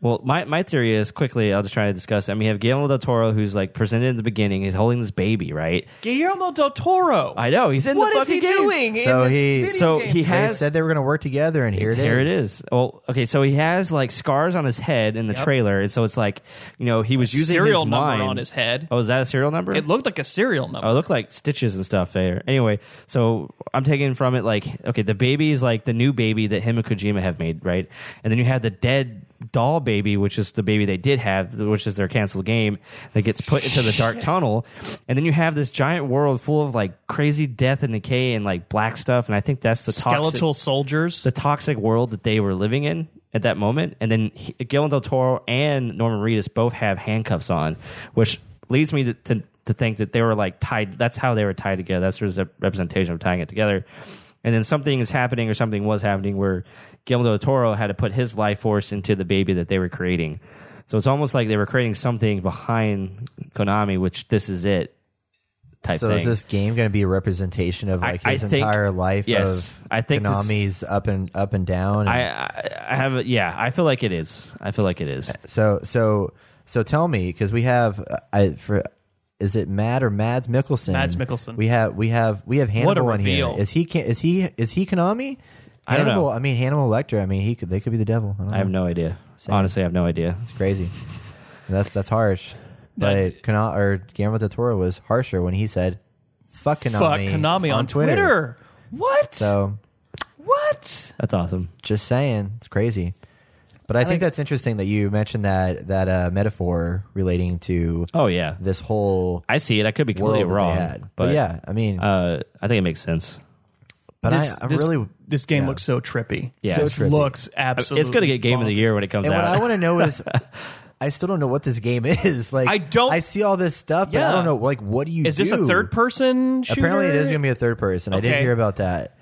Well, my, my theory is quickly. I'll just try to discuss. it. I mean, you have Guillermo del Toro, who's like presented in the beginning. He's holding this baby, right? Guillermo del Toro. I know he's in What the is fucking he game. doing? in So this he- video so game? he They has- said they were going to work together, and here it is. Here it is. Well, okay, so he has like scars on his head in the Yep. trailer, and so it's like you know he was using serial his number mind on his head. Oh, is that a serial number? It looked like a serial number. Oh, it looked like stitches and stuff there. Anyway, so I'm taking from it like, okay, the baby is like the new baby that him and Kojima have made, right? And then you have the dead doll baby, which is the baby they did have, which is their canceled game that gets put into the dark tunnel. And then you have this giant world full of like crazy death and decay and like black stuff. And I think that's the toxic, Skeletal soldiers. the toxic world that they were living in at that moment. And then he, Guillermo del Toro and Norman Reedus both have handcuffs on, which leads me to, to, to think that they were like tied. That's how they were tied together. That's a representation of tying it together. And then something is happening or something was happening where Guillermo del Toro had to put his life force into the baby that they were creating. So it's almost like they were creating something behind Konami, which this is it type So thing. is this game going to be a representation of like I his think- entire life yes, of I think this- Konami's up and up and down? and- I, I I have a, yeah, I feel like it is. I feel like it is. So so so tell me because we have uh, I for is it Matt or Mads Mikkelsen? Mads Mikkelsen. We have we have we have What a Hannibal in here. he can is he is he Konami? I don't know. I mean Hannibal Lecter. I mean he could they could be the devil. I, don't I have know. no idea. Same. Honestly, I have no idea. It's crazy. That's that's harsh. But- But Kana, or Guillermo del Toro was harsher when he said "fuck Konami." Fuck Konami on, Twitter. What? So what? That's awesome. just saying, it's crazy. But I, think, think- that's interesting that you mentioned that that uh, metaphor relating to Oh yeah, this whole I see it. I could be world completely wrong. But, but, yeah, I mean, uh, I think it makes sense. But this, I, I'm this, really this game yeah. looks so trippy. Yeah. so So it trippy. looks absolutely. it's going to get game of the year when it comes And what out. I want to know is, I still don't know what this game is. Like, I don't- I see all this stuff, but Yeah. I don't know. Like, what do you? Is this a third person shooter? Apparently, it is going to be a third person. I didn't hear about that.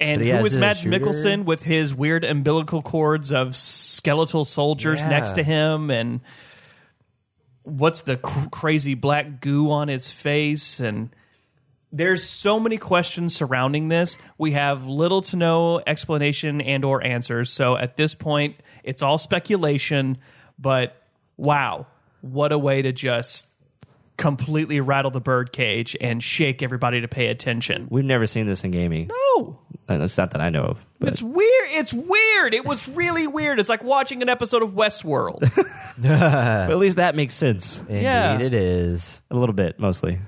And yeah, who is is it a Mads shooter? Mikkelsen with his weird umbilical cords of skeletal soldiers Yeah. next to him? And what's the cr- crazy black goo on his face? And there's so many questions surrounding this. We have little to no explanation and or answers. So at this point, it's all speculation. But wow, what a way to just completely rattle the birdcage and shake everybody to pay attention. We've never seen this in gaming. No, uh, It's not that I know of. But it's weird. It's weird. It was really weird. It's like watching an episode of Westworld. but at least that makes sense Indeed, Yeah. it is. a little bit, mostly.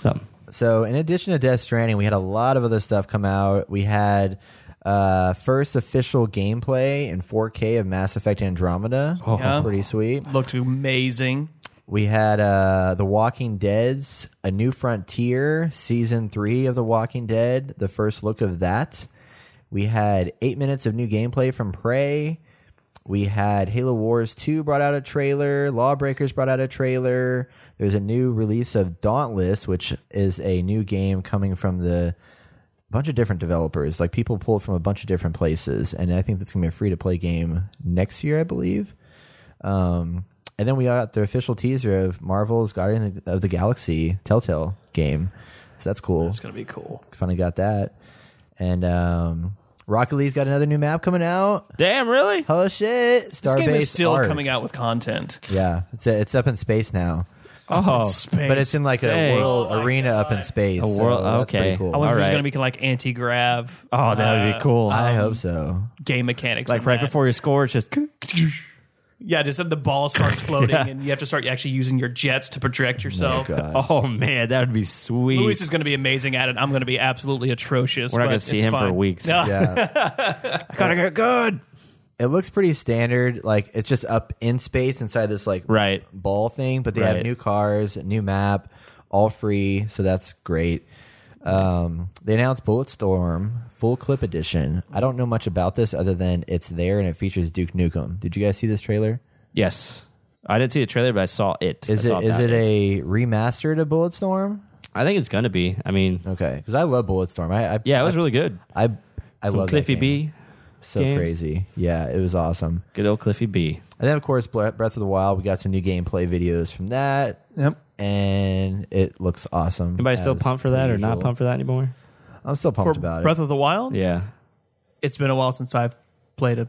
Some. So, in addition to Death Stranding, we had a lot of other stuff come out. We had uh, first official gameplay in 4K of Mass Effect Andromeda. Oh. Yeah. Pretty sweet. Looked amazing. We had uh, The Walking Dead's A New Frontier, Season 3 of The Walking Dead, the first look of that. We had eight minutes of new gameplay from Prey. We had Halo Wars 2 brought out a trailer. Lawbreakers brought out a trailer. There's a new release of Dauntless, which is a new game coming from the bunch of different developers. Like people pulled from a bunch of different places, and I think that's gonna be a free to play game next year, I believe. Um, and then we got the official teaser of Marvel's Guardian of the Galaxy Telltale game, so that's cool. It's gonna be cool. Finally got that, and um, Rocket League's got another new map coming out. Damn, really? Oh shit! This game is still Arc. coming out with content. Yeah, it's it's up in space now, Oh, Space. but it's in like a Dang. world Oh my arena up in God. space. A so world- that's pretty okay. cool. I wonder All if there's right. gonna be like anti grav. oh, that would be cool. I um, hope so. Game mechanics, like in right that. before you score, it's just Yeah, just have the ball starts floating, and you have to start actually using your jets to project Oh, yourself. God. oh man, that would be sweet. Luis is going to be amazing at it. I'm going to be absolutely atrocious. We're not but gonna see it's him for fine. weeks. No. Yeah. I gotta get good. It looks pretty standard. Like it's just up in space inside this like Right. ball thing, but they have Right. new cars, new map, all free, so that's great. Um, they announced Bulletstorm Full Clip Edition. I don't know much about this other than it's there and it features Duke Nukem. Did you guys see this trailer? Yes, I didn't see the trailer, but I saw it. Is I saw it is about it a remastered of Bulletstorm? I think it's gonna be. I mean, Okay, because I love Bulletstorm. I, I yeah, it was really good. I I Some love Cliffy game. B, So games. crazy. Yeah, it was awesome. good old Cliffy B. And then of course Breath of the Wild. We got some new gameplay videos from that. Yep. and it looks awesome. Anybody still as pumped for that, per or not usual. pumped for that anymore? I'm still For pumped about it. Breath it. of the Wild, Yeah, it's been a while since I've played a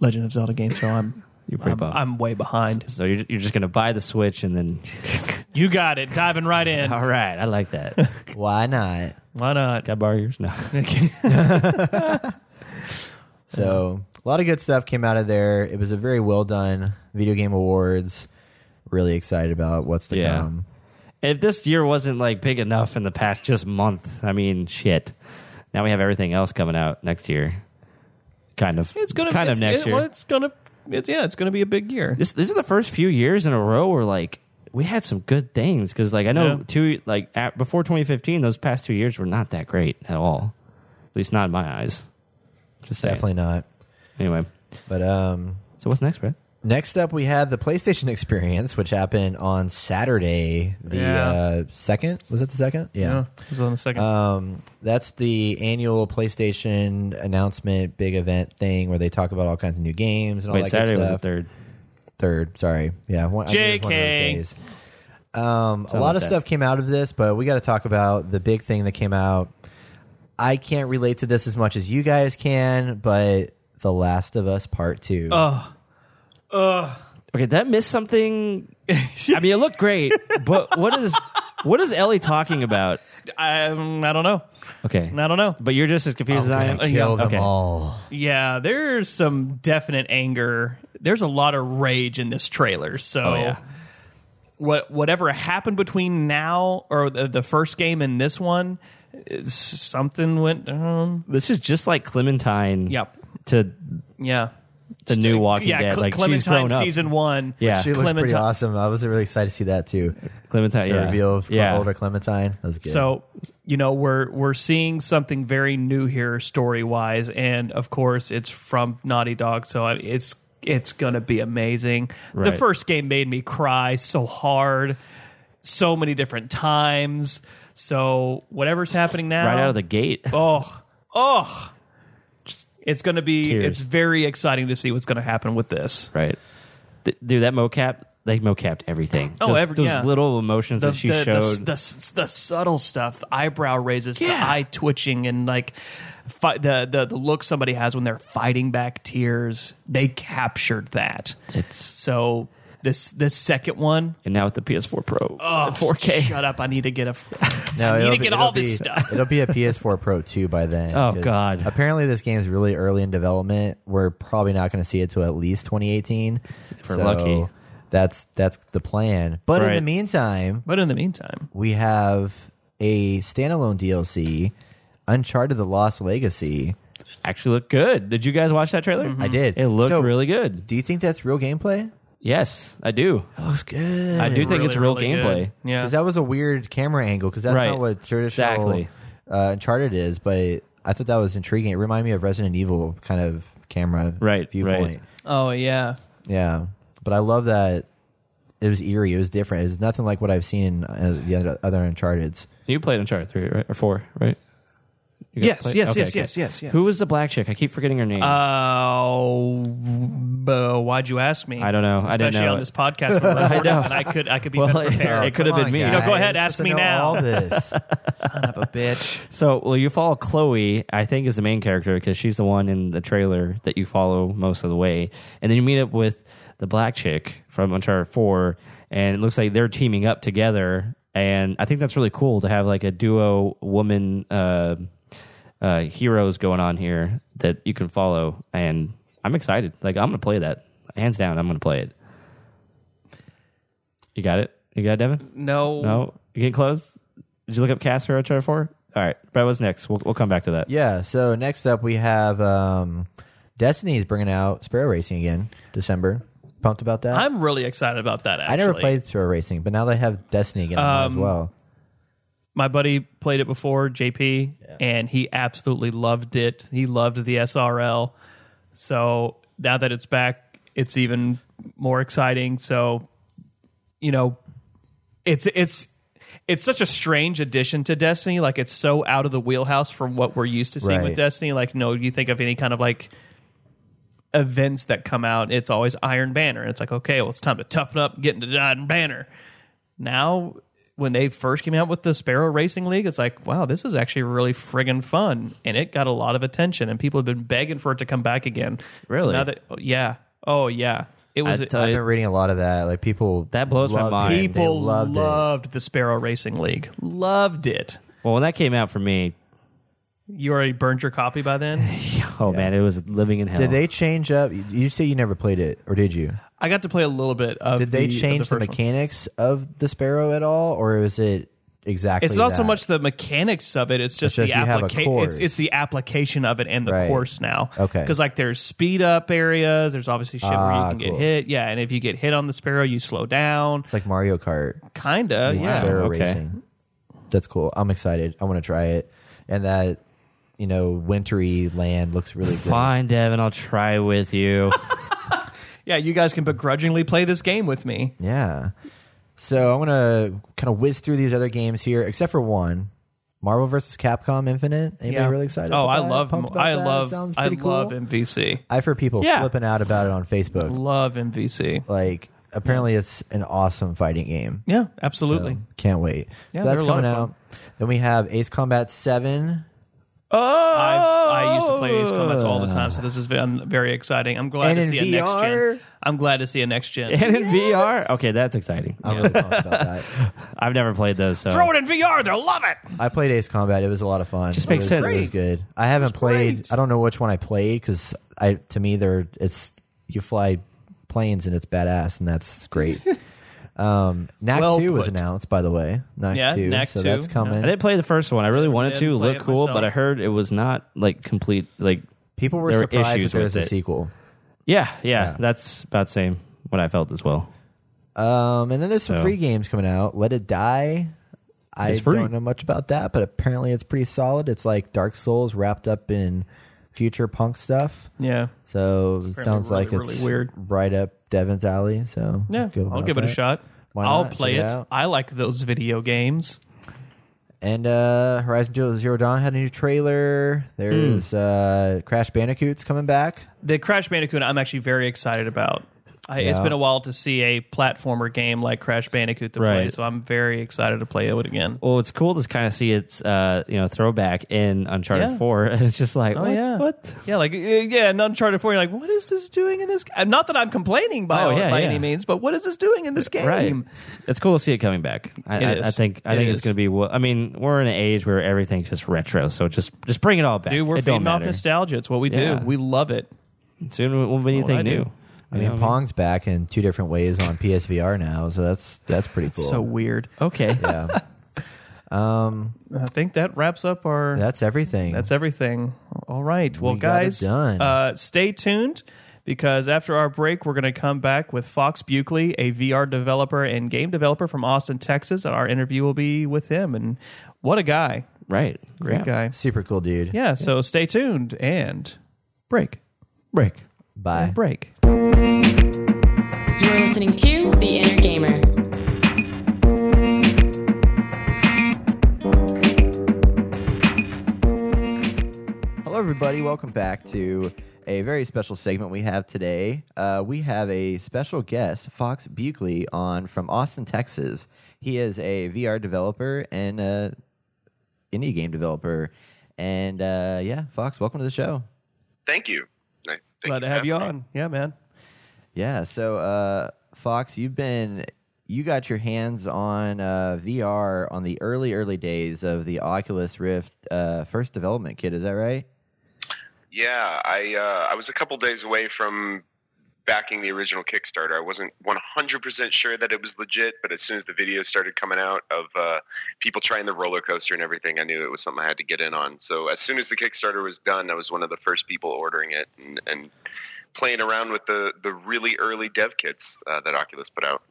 Legend of Zelda game, so I'm You're pretty I'm, bummed. I'm way behind. so you're, you're just gonna buy the Switch and then. You got it. Diving right in. All right, I like that. Why not? Why not? Can I borrow yours? No. So a lot of good stuff came out of there. It was a very well done video game awards. Really excited about what's to Yeah. come. if this year wasn't like big enough in the past just month, I mean, shit. Now we have everything else coming out next year. Kind of. It's gonna kind it's, of next it- year. Well, it's gonna. It's yeah. It's gonna be a big year. this this is the first few years in a row where like we had some good things because like I know Yeah. two like at, before 2015, those past two years were not that great at all. At least not in my eyes. Just saying. Definitely not. Anyway, But um, so what's next, Brett? next up, we had the PlayStation Experience, which happened on Saturday, the Yeah. uh, second. Was it the second? Yeah. This is on the second. Um, that's the annual PlayStation announcement, big event thing where they talk about all kinds of new games and all Wait, that Saturday good was the stuff. third. Third, sorry, yeah. One, I think it was one of those JK. days. Um, a Something lot like of that. stuff came out of this, but we got to talk about the big thing that came out. I can't relate to this as much as you guys can, but The Last of Us Part Two. oh, Okay, did I miss something? I mean, it looked great, but what is what is Ellie talking about? I, um, I don't know. Okay, I don't know. but you're just as confused as I am. Gonna kill them Okay. all. Yeah, there's some definite anger. There's a lot of rage in this trailer. So, Oh, yeah. what whatever happened between now or the, the first game and this one, it's, something went down. This is just like Clementine. Yep. To Yeah. the new Walking yeah, Dead. Cle- like she's Clementine grown up. season one. Yeah. She looks pretty Clementine- awesome. I was really excited to see that too. Clementine. The Yeah. reveal of Cle- yeah. older Clementine. That was good. So, you know, we're we're seeing something very new here story wise, and of course, it's from Naughty Dog, so I- it's it's gonna be amazing. The Right. first game made me cry so hard, so many different times. So whatever's happening now, Right out of the gate. oh oh, it's gonna be Tears. it's very exciting to see what's gonna happen with this. Right. Th- dude, that mocap, they mocapped everything. Oh, those, every- those yeah. little emotions the, that she the, showed. The, the, the subtle stuff, eyebrow raises to Yeah. eye twitching, and like fi- the, the the look somebody has when they're fighting back tears. They captured that. it's So this this second one, and now with the PS4 Pro, oh, 4K. Shut up! I need to get a. No, I need to get it'll all be, this stuff. It'll be a PS4 Pro 2 by then. Oh God. Apparently, this game's really early in development. We're probably not going to see it till at least 2018. If we're So lucky. That's that's the plan. But in the meantime, But in the meantime, we have a standalone DLC, Uncharted: The Lost Legacy. Actually looked good. Did you guys watch that trailer? Mm-hmm. I did. It looked So, really good. Do you think that's real gameplay? Yes, I do. It looks good. I do think really, it's real really gameplay. good. Yeah, Because that was a weird camera angle. Because that's Right. not what traditional Exactly. uh, Uncharted is. But I thought that was intriguing. It reminded me of Resident Evil kind of camera Right, viewpoint. right. oh yeah, Yeah, but I love that it was eerie. It was different. It was nothing like what I've seen in uh, the other, other Uncharted's. You played Uncharted 3, right? Or 4, right? You guys Yes, played- yes, Okay, yes, okay. yes, yes, yes. Who was the black chick? I keep forgetting her name. Oh, uh, why'd you ask me? I don't know. I didn't know on it. this podcast. I know. And I could, I could be Well, better prepared. it could have been me. guys. You know, go ahead, You're ask me now. All this. Son of a bitch. So, well, you follow Chloe, I think, is the main character because she's the one in the trailer that you follow most of the way. And then you meet up with the black chick from Uncharted 4, and it looks like they're teaming up together. And I think that's really cool to have like a duo woman uh, uh, heroes going on here that you can follow. And I'm excited. Like, I'm going to play that. Hands down, I'm going to play it. You got it? You got it, Devin? No. No? You getting close? Did you look up cast for Uncharted 4? All right. Brett, what's next? We'll, we'll come back to that. Yeah. So next up, we have um, Destiny's bringing out Sparrow Racing again, December. Pumped about that. I'm really excited about that. Actually. I never played Sparrow Racing, but now they have Destiny again on there as Um, well. My buddy played it before, JP, and he absolutely loved it. He loved the SRL. So now that it's back, it's even more exciting. So, you know, it's it's it's such a strange addition to Destiny. Like it's so out of the wheelhouse from what we're used to seeing Right. with Destiny. Like, no, you think of any kind of like events that come out, it's always Iron Banner. It's like, okay, well, it's time to toughen up, get into Iron Banner. Now, when they first came out with the Sparrow Racing League, it's like, wow, this is actually really friggin' fun, and it got a lot of attention, and people have been begging for it to come back again. So Really? now that, oh, yeah, oh yeah, It was I tell I've been reading a lot of that. Like people That blows my loved mind. it. They people loved, loved, the Sparrow Racing League. Loved it. well, when that came out for me, You already burned your copy by then. oh man, it was living in hell. it. Did they change up? You say you never played it, or did you? I got to play a little bit of. Did they the, of change the, first one. mechanics of the Sparrow at all, or is it exactly? It's not so much the mechanics of it; it's just just the you have a application. It's, it's the application of it and the Right. course now. Okay. because like there's speed up areas. There's obviously shit where you Ah, can get hit. Yeah, and if you get hit on the sparrow, you slow down. It's like Mario Kart. Kinda. Yeah. Sparrow okay. racing. That's cool. I'm excited. I want to try it, and that you know wintry land looks really good. Fine, Devin, I'll try with you. Yeah. You guys can begrudgingly play this game with me. Yeah. So I'm gonna kind of whiz through these other games here, except for one, Marvel vs. Capcom Infinite. Anybody Yeah. really excited? Oh, about I that? love. Pumped about I that? love. Sounds I pretty love. MVC. I've heard people Yeah. flipping out about it on Facebook. Love MVC. Like, apparently, it's an awesome fighting game. Yeah, absolutely. So, can't wait. Yeah, so that's they're a lot coming of out. Then we have Ace Combat Seven. Oh, I've, I used to play Ace Combat all the time, so this has been very exciting. I'm glad And to in see a next VR? gen. I'm glad to see a next gen. and in VR. Okay, that's exciting. I'm really pumped about that. I've never played those, so Throw it in VR; they'll love it. I played Ace Combat. It was a lot of fun. Just It makes was- sense. It was good. I haven't played. great. I don't know which one I played because I to me they're it's you fly planes and it's badass and that's great. um, Knack Well Two was put. announced by the way. Knack Yeah, Two, Knack so 2, that's coming. I didn't play the first one. I really wanted didn't to. play Look it cool, myself. but I heard it was not like complete. Like People were there were surprised issues that there was with a it. sequel. yeah, yeah, Yeah. that's about the same what I felt as well. Um, and then there's some So- free games coming out. Let It Die. I It's free. don't know much about that, but apparently it's pretty solid. It's like Dark Souls wrapped up in future punk stuff. Yeah, So it apparently sounds really, like really it's weird. right up Devin's alley. So yeah. I'll give it a shot. Why I'll not? play Check it. it out. I like those video games. And uh, Horizon Zero- Zero Dawn had a new trailer. There's Hmm. uh, Crash Bandicoot's coming back. The Crash Bandicoot, I'm actually very excited about. I, It's Yeah. been a while to see a platformer game like Crash Bandicoot to play, so I'm very excited to play it again. Well, it's cool to kind of see its uh, you know throwback in Uncharted Yeah. Four, and it's just like, Oh what? yeah, what? Yeah, like uh, yeah, in Uncharted Four, you're like, what is this doing in this? g-" Not that I'm complaining by Oh, yeah, by any means, but what is this doing in this game? Right. It's cool to see it coming back. I, It I, is. I think I It think is. it's going to be. I mean, we're in an age where everything's just retro, so just just bring it all back. Dude, we're it feeding off nostalgia. It's what we do. We love it. Soon we'll be anything do. New. I mean, Pong's back in two different ways on PSVR now, so that's that's pretty cool. So weird. Okay. yeah, um, I think that wraps up our. that's everything. That's everything. All right. Well, We guys, done. Uh, stay tuned because after our break, we're going to come back with Fox Buchele, a VR developer and game developer from Austin, Texas. And our interview will be with him. And what a guy. Right. Great Yeah. guy. super cool, dude. Yeah. So stay tuned and break. Break. Bye. And break. You're listening to The Inner Gamer. Hello, everybody. Welcome back to a very special segment we have today. Uh, we have a special guest, Fox Buchele, on from Austin, Texas. He is a VR developer and a indie game developer. And uh, yeah, Fox, welcome to the show. Thank you. Thank Glad to have you having me. on. Yeah, man. Yeah. So, uh, Fox, you've been you got your hands on uh, VR on the early early days of the Oculus Rift uh, first development kit. Is that right? Yeah, I uh, I was a couple days away from backing the original Kickstarter. I wasn't 100% sure that it was legit, but as soon as the videos started coming out of uh, people trying the roller coaster and everything, I knew it was something I had to get in on. So as soon as the Kickstarter was done, I was one of the first people ordering it and, and playing around with the the really early dev kits uh, that Oculus put out.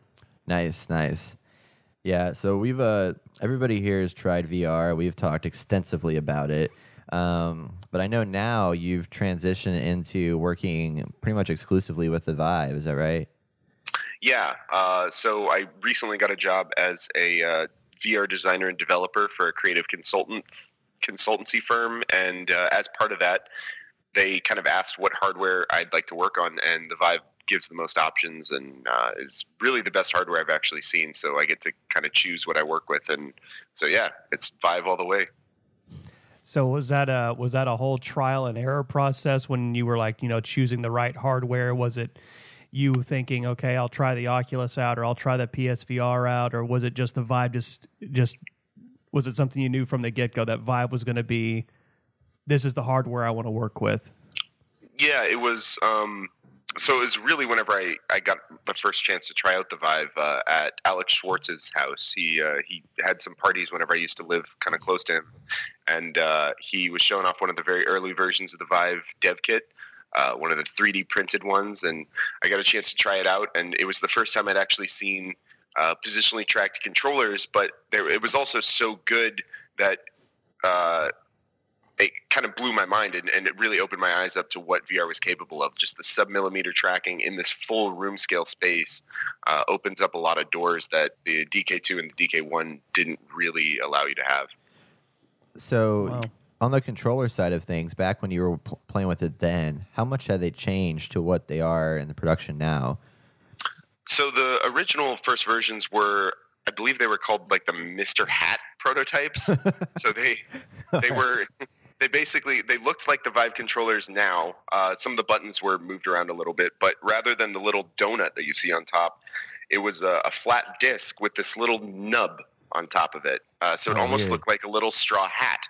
Nice, nice. Yeah, so we've uh everybody here has tried VR. We've talked extensively about it. Um, but I know now you've transitioned into working pretty much exclusively with the Vive. Is that right? Yeah. Uh, so I recently got a job as a uh, VR designer and developer for a creative consultant consultancy firm, and uh, as part of that, they kind of asked what hardware I'd like to work on, and the Vive gives the most options and uh, is really the best hardware I've actually seen. So I get to kind of choose what I work with, and so yeah, it's Vive all the way. So was that a was that a whole trial and error process when you were like you know choosing the right hardware? Was it you thinking, okay, I'll try the Oculus out, or I'll try the PSVR out, or was it just the Vive? Just just was it something you knew from the get go that Vive was going to be? This is the hardware I want to work with. Yeah, it was. Um, so it was really whenever I, I got the first chance to try out the Vive uh, at Alex Schwartz's house. He uh, he had some parties whenever I used to live kind of close to him, and uh, he was showing off one of the very early versions of the Vive dev kit. Uh, one of the 3D printed ones, and I got a chance to try it out, and it was the first time I'd actually seen uh, positionally tracked controllers. But there, it was also so good that uh, it kind of blew my mind and, and it really opened my eyes up to what VR was capable of. Just the sub millimeter tracking in this full room scale space uh, opens up a lot of doors that the DK2 and the DK1 didn't really allow you to have. So, Wow. on the controller side of things, back when you were pl- playing with it then, how much had they changed to what they are in the production now? So the original first versions were, I believe they were called like the Mister Hat prototypes. so they they were they basically they looked like the Vive controllers now. Uh, some of the buttons were moved around a little bit, but rather than the little donut that you see on top, it was a, a flat disc with this little nub on top of it. Uh, so it Oh, almost weird. looked like a little straw hat.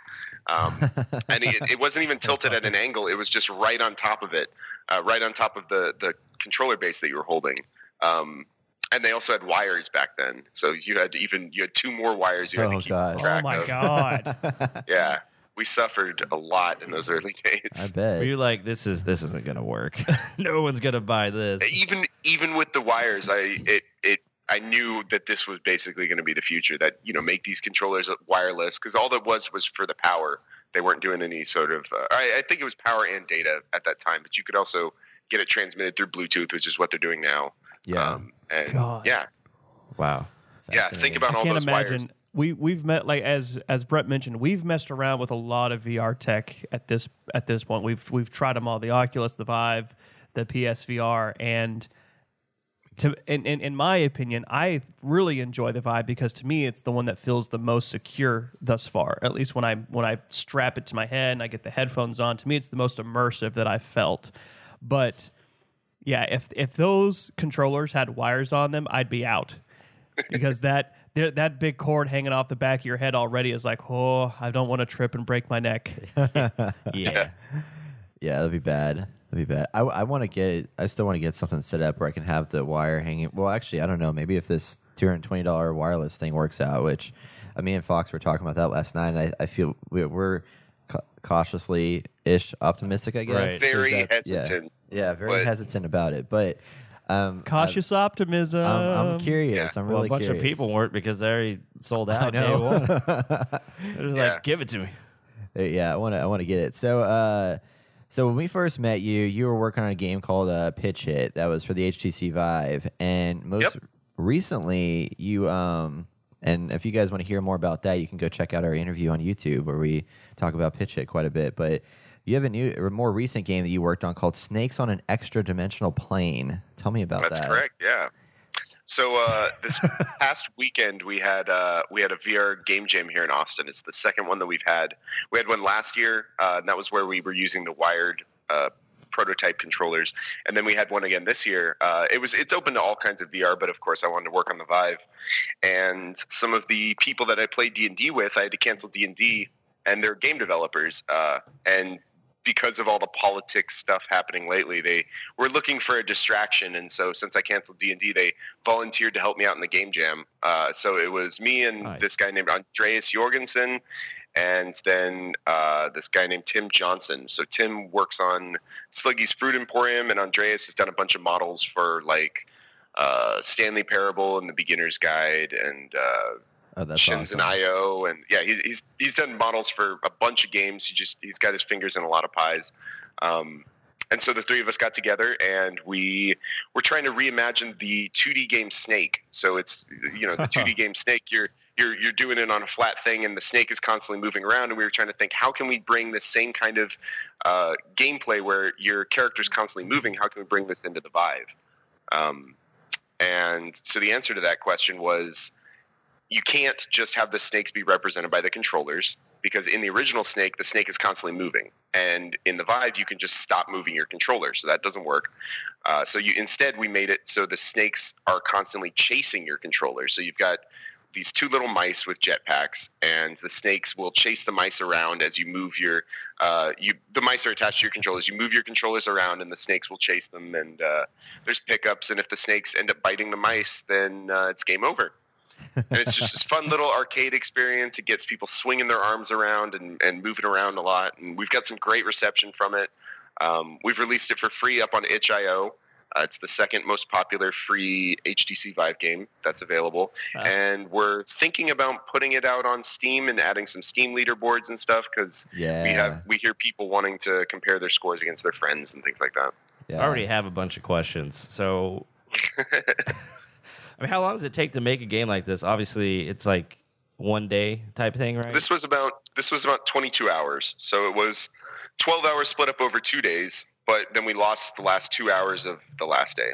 Um, and it, it wasn't even tilted at an angle; it was just right on top of it, uh, right on top of the the controller base that you were holding. Um, and they also had wires back then, so you had even you had two more wires you had Oh, to keep God. track oh my of. god! Yeah, we suffered a lot in those early days. I bet. Were you like, this is this isn't gonna work? no one's gonna buy this. Even even with the wires, I it it I knew that this was basically going to be the future. That you know make these controllers wireless because all that was was for the power. They weren't doing any sort of. Uh, I, I think it was power and data at that time, but you could also get it transmitted through Bluetooth, which is what they're doing now. yeah. Um, and God. yeah, Wow. yeah. Think about I all can't those imagine. wires. We we've met like as as Brett mentioned, we've messed around with a lot of VR tech at this at this point. We've we've tried them all: the Oculus, the Vive, the PSVR, and to in, in in my opinion, I really enjoy the Vive because to me, it's the one that feels the most secure thus far. At least when I when I strap it to my head and I get the headphones on, to me, it's the most immersive that I've felt. But yeah, if if those controllers had wires on them, I'd be out because that there- that big cord hanging off the back of your head already is like, oh, I don't want to trip and break my neck. Yeah. Yeah, that'd be bad. That'd be bad. I, I want to get. I still want to get something set up where I can have the wire hanging. Well, actually, I don't know. Maybe if this two hundred twenty dollar wireless thing works out, which uh, me and Fox were talking about that last night. And I, I feel we, we're ca- cautiously ish optimistic. I guess. Right. Is Very that- hesitant. Yeah, yeah very but- hesitant about it. But um, Cautious optimism. I'm, I'm curious. yeah. I'm Well, really a bunch curious. of people weren't because they already sold out. I know. Day one. They're Yeah. like, give it to me. Uh, Yeah, I want to. I want to get it. So, uh, so when we first met you, you were working on a game called uh, Pitch Hit that was for the HTC Vive, and most Yep. recently, you um, and if you guys want to hear more about that, you can go check out our interview on YouTube where we talk about Pitch Hit quite a bit. But you have a new, a more recent game that you worked on called Snakes on an Extra Dimensional Plane. Tell me about That's that. That's correct. Yeah. So uh, this past weekend we had uh, we had a VR game jam here in Austin. It's the second one that we've had. We had one last year, uh, and that was where we were using the wired uh, prototype controllers. And then we had one again this year. Uh, it was it's open to all kinds of VR, but of course I wanted to work on the Vive. And some of the people that I played D and D with, I had to cancel D and D, and they're game developers. Uh, and because of all the politics stuff happening lately, they were looking for a distraction. And so since I canceled D and D, they volunteered to help me out in the game jam. Uh, so it was me and Nice. this guy named Andreas Jorgensen, and then uh, this guy named Tim Johnson. So Tim works on Sluggy's Fruit Emporium, and Andreas has done a bunch of models for like uh, Stanley Parable and the Beginner's Guide and uh, Oh, that's Shenzhen awesome. IO, and yeah, he, he's he's done models for a bunch of games. He just he's got his fingers in a lot of pies. Um, and so the three of us got together and we were trying to reimagine the 2D game Snake. So it's you know the 2D game Snake. You're you're you're doing it on a flat thing, and the snake is constantly moving around. And we were trying to think, how can we bring the same kind of uh, gameplay where your character's constantly moving? How can we bring this into the Vive? Um, and so the answer to that question was you can't just have the snakes be represented by the controllers. because in the original Snake, the snake is constantly moving, and in the Vive, you can just stop moving your controller, so that doesn't work. Uh, so you instead we made it so the snakes are constantly chasing your controller. So you've got these two little mice with jetpacks, and the snakes will chase the mice around as you move your. Uh, you the mice are attached to your controllers. You move your controllers around, and the snakes will chase them. And uh, there's pickups, and if the snakes end up biting the mice, then uh, it's game over. And it's just this fun little arcade experience. It gets people swinging their arms around and, and moving around a lot. And we've got some great reception from it. Um, we've released it for free up on itch.io. Uh, it's the second most popular free HTC Vive game that's available, Wow. and we're thinking about putting it out on Steam and adding some Steam leaderboards and stuff because Yeah. we have we hear people wanting to compare their scores against their friends and things like that. yeah. I already have a bunch of questions. So, I mean, how long does it take to make a game like this? Obviously, it's like one day type thing, right? This was about this was about 22 hours, so it was 12 hours split up over two days. But then we lost the last two hours of the last day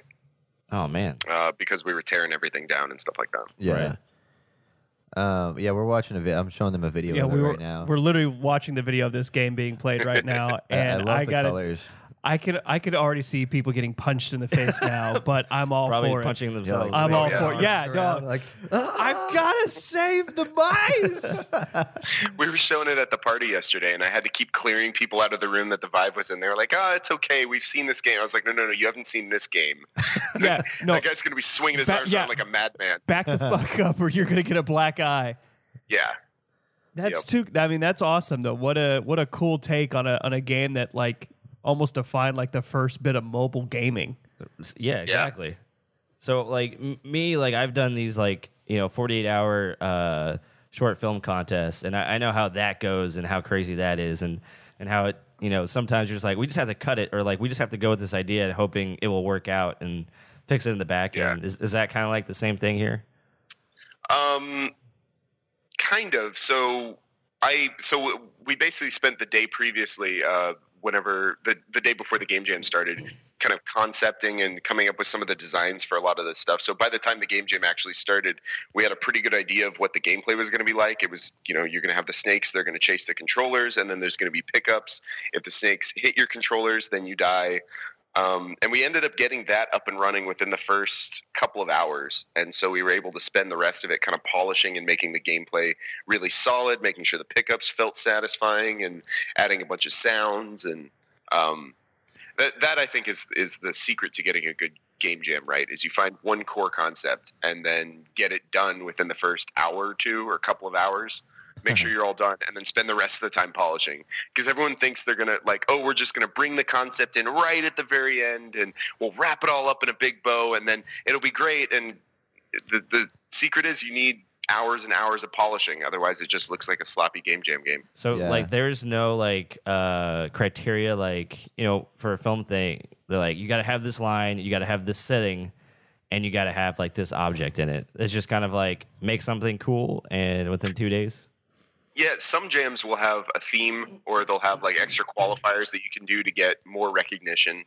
oh man, uh, because we were tearing everything down and stuff like that. Yeah. Um, yeah, we're watching a video. I'm showing them a video Yeah, of it we were right now. we're literally watching the video of this game being played right now, and I love I, the got colors. I could I could already see people getting punched in the face now, but I'm all probably for it. punching Yeah, themselves. like, I'm all yeah. for it. Yeah, Around, no, like I've ah! got to save the mice. We were showing it at the party yesterday, and I had to keep clearing people out of the room that the Vive was in. They were like, "Oh, it's okay. We've seen this game." I was like, "No, no, no. You haven't seen this game. yeah, no, that guy's gonna be swinging his Ba- arms yeah. around like a madman." back the fuck up, or you're gonna get a black eye. Yeah, That's too. I mean, that's awesome though. What a what a cool take on a on a game that like almost defined like the first bit of mobile gaming. Yeah, exactly. So like m- me, like I've done these like you know 48 hour uh, short film contests, and I, I know how that goes and how crazy that is, and and how it you know sometimes you're just like we just have to cut it, or like we just have to go with this idea and hoping it will work out and fix it in the back Yeah. end. Is, is that kind of like the same thing here? Um, kind of. So I so we basically spent the day previously, uh, whenever the the day before the game jam started, kind of concepting and coming up with some of the designs for a lot of this stuff. So by the time the game jam actually started, we had a pretty good idea of what the gameplay was going to be like. It was, you know, you're going to have the snakes, they're going to chase the controllers, and then there's going to be pickups. If the snakes hit your controllers, then you die. Um, and we ended up getting that up and running within the first couple of hours. And so we were able to spend the rest of it kind of polishing and making the gameplay really solid, making sure the pickups felt satisfying and adding a bunch of sounds. And um, that, that I think is, is the secret to getting a good game jam right is you find one core concept and then get it done within the first hour or two or a couple of hours. Make sure you're all done and then spend the rest of the time polishing. Because everyone thinks they're gonna like oh we're just gonna bring the concept in right at the very end and we'll wrap it all up in a big bow and then it'll be great. And the the secret is you need hours and hours of polishing. Otherwise it just looks like a sloppy game jam game. So Yeah. like there's no like uh criteria like you know for a film thing they're like you got to have this line you got to have this setting and you got to have like this object in it. It's just kind of like make something cool and within two days yeah some jams will have a theme or they'll have like extra qualifiers that you can do to get more recognition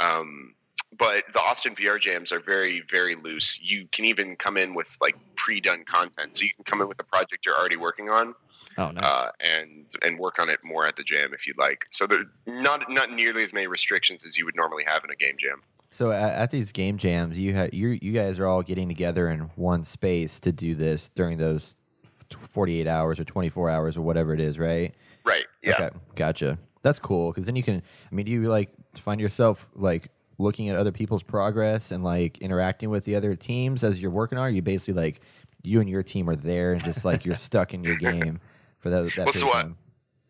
um, but the austin vr jams are very very loose you can even come in with like pre-done content so you can come in with a project you're already working on oh no uh, and and work on it more at the jam if you'd like. So there not not nearly as many restrictions as you would normally have in a game jam. So at, at these game jams, you ha- you you guys are all getting together in one space to do this during those 48 hours or 24 hours or whatever it is, right? Right? Yeah. Okay, gotcha. That's cool because then you can. I mean, do you like find yourself like looking at other people's progress and like interacting with the other teams as you're working on? Are you basically like you and your team are there and just like you're stuck in your game for that. that Well, so what-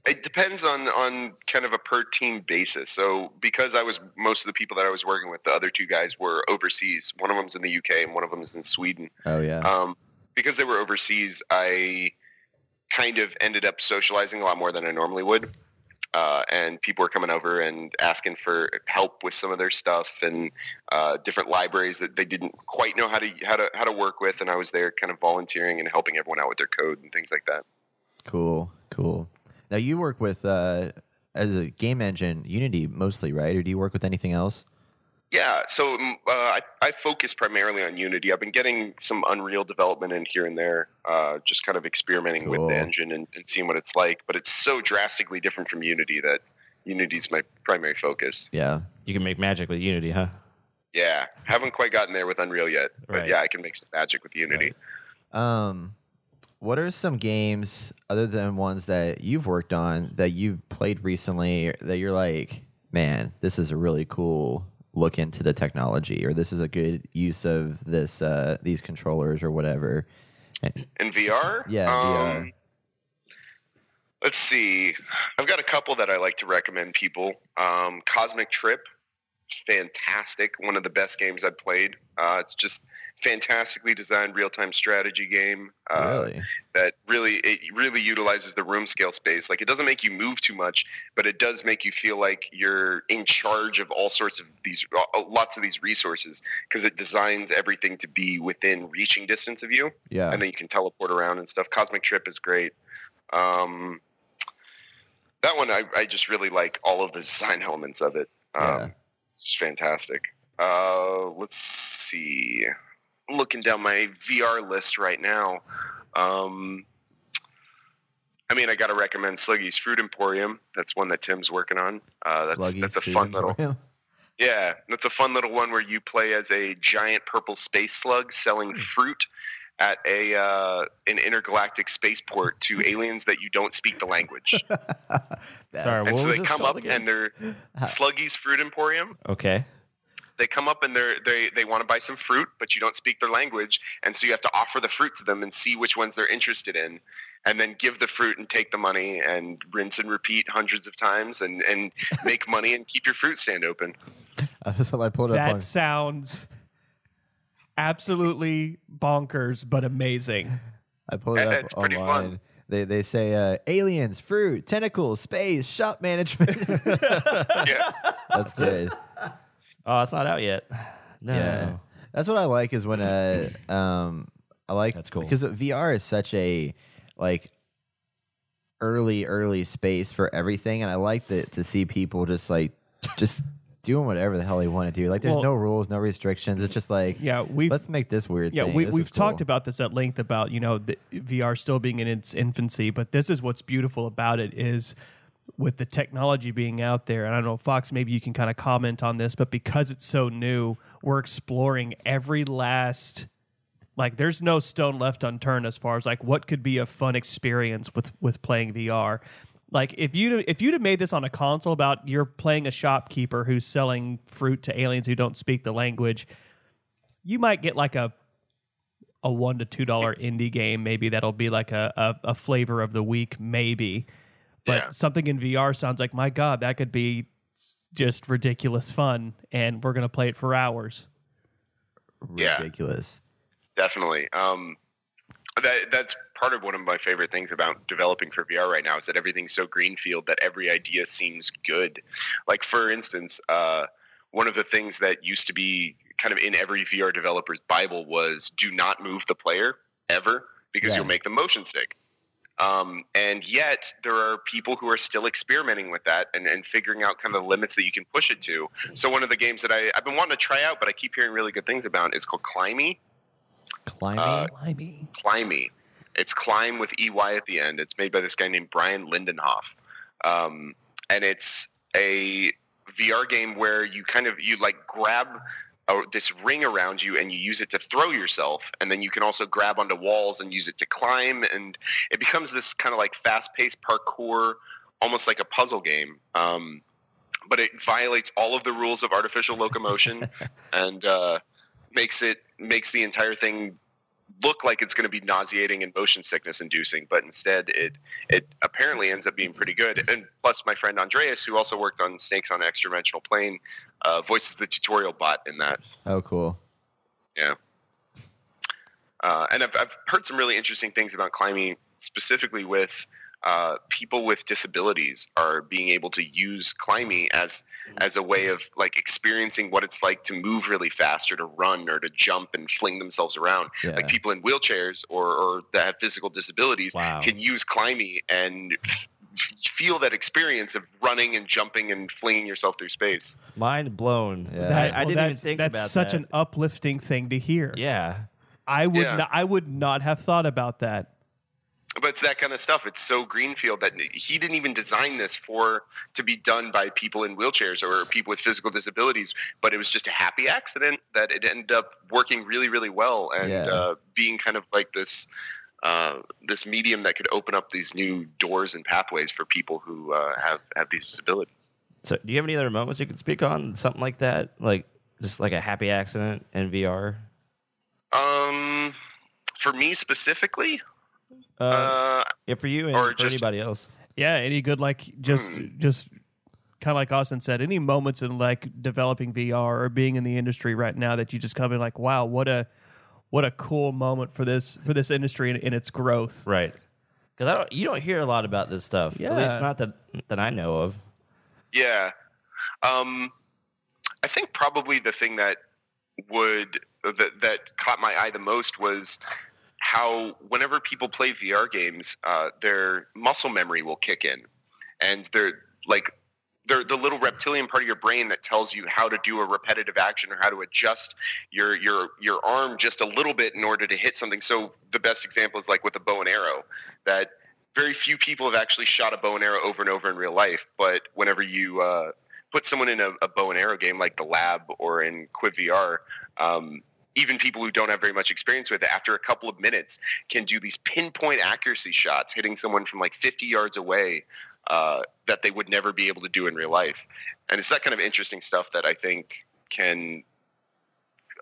It depends on on kind of a per team basis. So because I was most of the people that I was working with, the other two guys were overseas. One of them's in the UK and one of them is in Sweden. Oh yeah. Um, because they were overseas, I kind of ended up socializing a lot more than I normally would. Uh, and people were coming over and asking for help with some of their stuff and uh, different libraries that they didn't quite know how to how to how to work with. And I was there, kind of volunteering and helping everyone out with their code and things like that. Cool, cool. Now you work with uh, as a game engine Unity mostly, right? Or do you work with anything else? Yeah, so mm, uh, I, I focus primarily on Unity. I've been getting some Unreal development in here and there, uh, just kind of experimenting with the engine and, and seeing what it's like. But it's so drastically different from Unity that Unity's my primary focus. Yeah. You can make magic with Unity, huh? Yeah, haven't quite gotten there with Unreal yet, but Right. yeah, I can make some magic with Unity. Um, what are some games other than ones that you've worked on that you've played recently that you're like, man, this is a really cool look into the technology, or this is a good use of this uh, these controllers or whatever. In VR, Yeah, um, VR. Let's see. I've got a couple that I like to recommend people. Um, Cosmic Trip. It's fantastic. One of the best games I've played. Uh, it's just fantastically designed real-time strategy game. Uh, really? that really it really utilizes the room scale space. Like it doesn't make you move too much, but it does make you feel like you're in charge of all sorts of these uh, lots of these resources because it designs everything to be within reaching distance of you, Yeah. and then you can teleport around and stuff. Cosmic Trip is great. Um, that one I, I just really like all of the design elements of it. Um, Yeah. It's just fantastic. Uh, let's see. Looking down my VR list right now. Um, I mean, I got to recommend Sluggy's Fruit Emporium. That's one that Tim's working on. Uh, that's Sluggy that's a Food fun little Emporium. yeah. That's a fun little one where you play as a giant purple space slug selling fruit at a uh, an intergalactic spaceport to aliens that you don't speak the language. Sorry, and what so was they this come up again? and they're Sluggy's Fruit Emporium. Okay. They come up and they're, they they want to buy some fruit, but you don't speak their language, and so you have to offer the fruit to them and see which ones they're interested in, and then give the fruit and take the money and rinse and repeat hundreds of times and and make money and keep your fruit stand open. so I pulled it up That sounds absolutely bonkers, but amazing. I pulled it up It's online. fun. They they say uh, aliens, fruit, tentacles, space, shop management. Yeah. That's good. Oh, it's not out yet. No. Yeah, that's what I like is when uh um I like That's cool. because VR is such a like early early space for everything, and I like that to see people just like just doing whatever the hell they want to do. Like there's Well- no rules, no restrictions. It's just like Yeah, we've let's make this weird. yeah thing. we, This we've is talked cool. about this at length about you know the VR still being in its infancy, but this is what's beautiful about it is with the technology being out there. And I don't know, Fox, maybe you can kind of comment on this, but because it's so new, we're exploring every last. Like, there's no stone left unturned as far as like what could be a fun experience with with playing VR. Like if you if you'd have made this on a console about you're playing a shopkeeper who's selling fruit to aliens who don't speak the language, you might get like a a one to two dollar indie game. Maybe that'll be like a, a, a flavor of the week, maybe. But Yeah. something in VR sounds like my God, that could be just ridiculous fun, and we're gonna play it for hours. Yeah. ridiculous. Definitely. Um, that that's part of one of my favorite things about developing for VR right now is that everything's so greenfield that every idea seems good. Like for instance, uh, one of the things that used to be kind of in every VR developer's bible was do not move the player ever because Yeah. you'll make them motion sick. Um, and yet there are people who are still experimenting with that and, and figuring out kind of the limits that you can push it to. So one of the games that I, I've been wanting to try out, but I keep hearing really good things about is called Climbey. Climbing. Uh, Blimey. Climbey. It's Climb with EY at the end. It's made by this guy named Brian Lindenhof. Um, and it's a VR game where you kind of you like grab a, this ring around you and you use it to throw yourself, and then you can also grab onto walls and use it to climb, and it becomes this kind of like fast-paced parkour, almost like a puzzle game. Um, but it violates all of the rules of artificial locomotion and uh, makes it makes the entire thing look like it's going to be nauseating and motion sickness inducing, but instead it it apparently ends up being pretty good. And plus, my friend Andreas, who also worked on Snakes on an Extra Dimensional Plane, uh, voices the tutorial bot in that. oh, cool. Yeah. Uh, and I've, I've heard some really interesting things about climbing, specifically with uh, people with disabilities are being able to use climbing as as a way of like experiencing what it's like to move really fast or to run or to jump and fling themselves around. Yeah. Like people in wheelchairs or, or that have physical disabilities Wow. can use climbing and feel that experience of running and jumping and flinging yourself through space. Mind blown. Yeah. I, That- I well, didn't even that's- think that's about such that. an uplifting thing to hear. yeah. I would Yeah. not, I would not have thought about that. But it's that kind of stuff. It's so greenfield that he didn't even design this for to be done by people in wheelchairs or people with physical disabilities. But it was just a happy accident that it ended up working really, really well and Yeah. uh, being kind of like this uh, this medium that could open up these new doors and pathways for people who uh, have have these disabilities. So, do you have any other moments you can speak on? Something like that, like just like a happy accident in VR. Um, for me specifically, Uh, uh, yeah, for you and or for just- anybody else. Yeah, any good like just Hmm. just kind of like Austin said, any moments in like developing VR or being in the industry right now that you just come in like, wow, what a what a cool moment for this for this industry in, in its growth. Right. Because I don't, you don't hear a lot about this stuff. Yeah. At Yeah. least not that that I know of. Yeah. Um, I think probably the thing that would that that caught my eye the most was how whenever people play VR games, uh, their muscle memory will kick in, and they're like they're the little reptilian part of your brain that tells you how to do a repetitive action or how to adjust your your your arm just a little bit in order to hit something. So the best example is like with a bow and arrow that very few people have actually shot a bow and arrow over and over in real life. But whenever you uh, put someone in a, a bow and arrow game like the Lab or in QuiVr, um, even people who don't have very much experience with it, after a couple of minutes, can do these pinpoint accuracy shots, hitting someone from like 50 yards away uh, that they would never be able to do in real life. And it's that kind of interesting stuff that I think can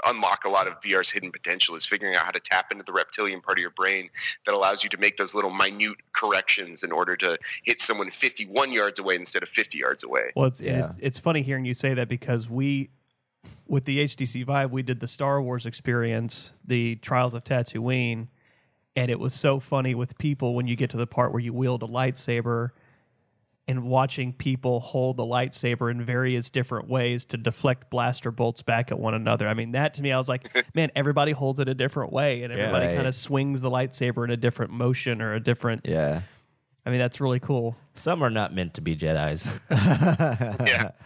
unlock a lot of VR's hidden potential is figuring out how to tap into the reptilian part of your brain that allows you to make those little minute corrections in order to hit someone 51 yards away instead of 50 yards away. Well, it's, Yeah. it's it's funny hearing you say that because we, with the HTC Vive, we did the Star Wars experience, the Trials of Tatooine, and it was so funny with people when you get to the part where you wield a lightsaber and watching people hold the lightsaber in various different ways to deflect blaster bolts back at one another. I mean, that to me, I was like, man, everybody holds it a different way, and everybody Right. kind of swings the lightsaber in a different motion or a different. Yeah. I mean, that's really cool. Some are not meant to be Jedi's. Yeah.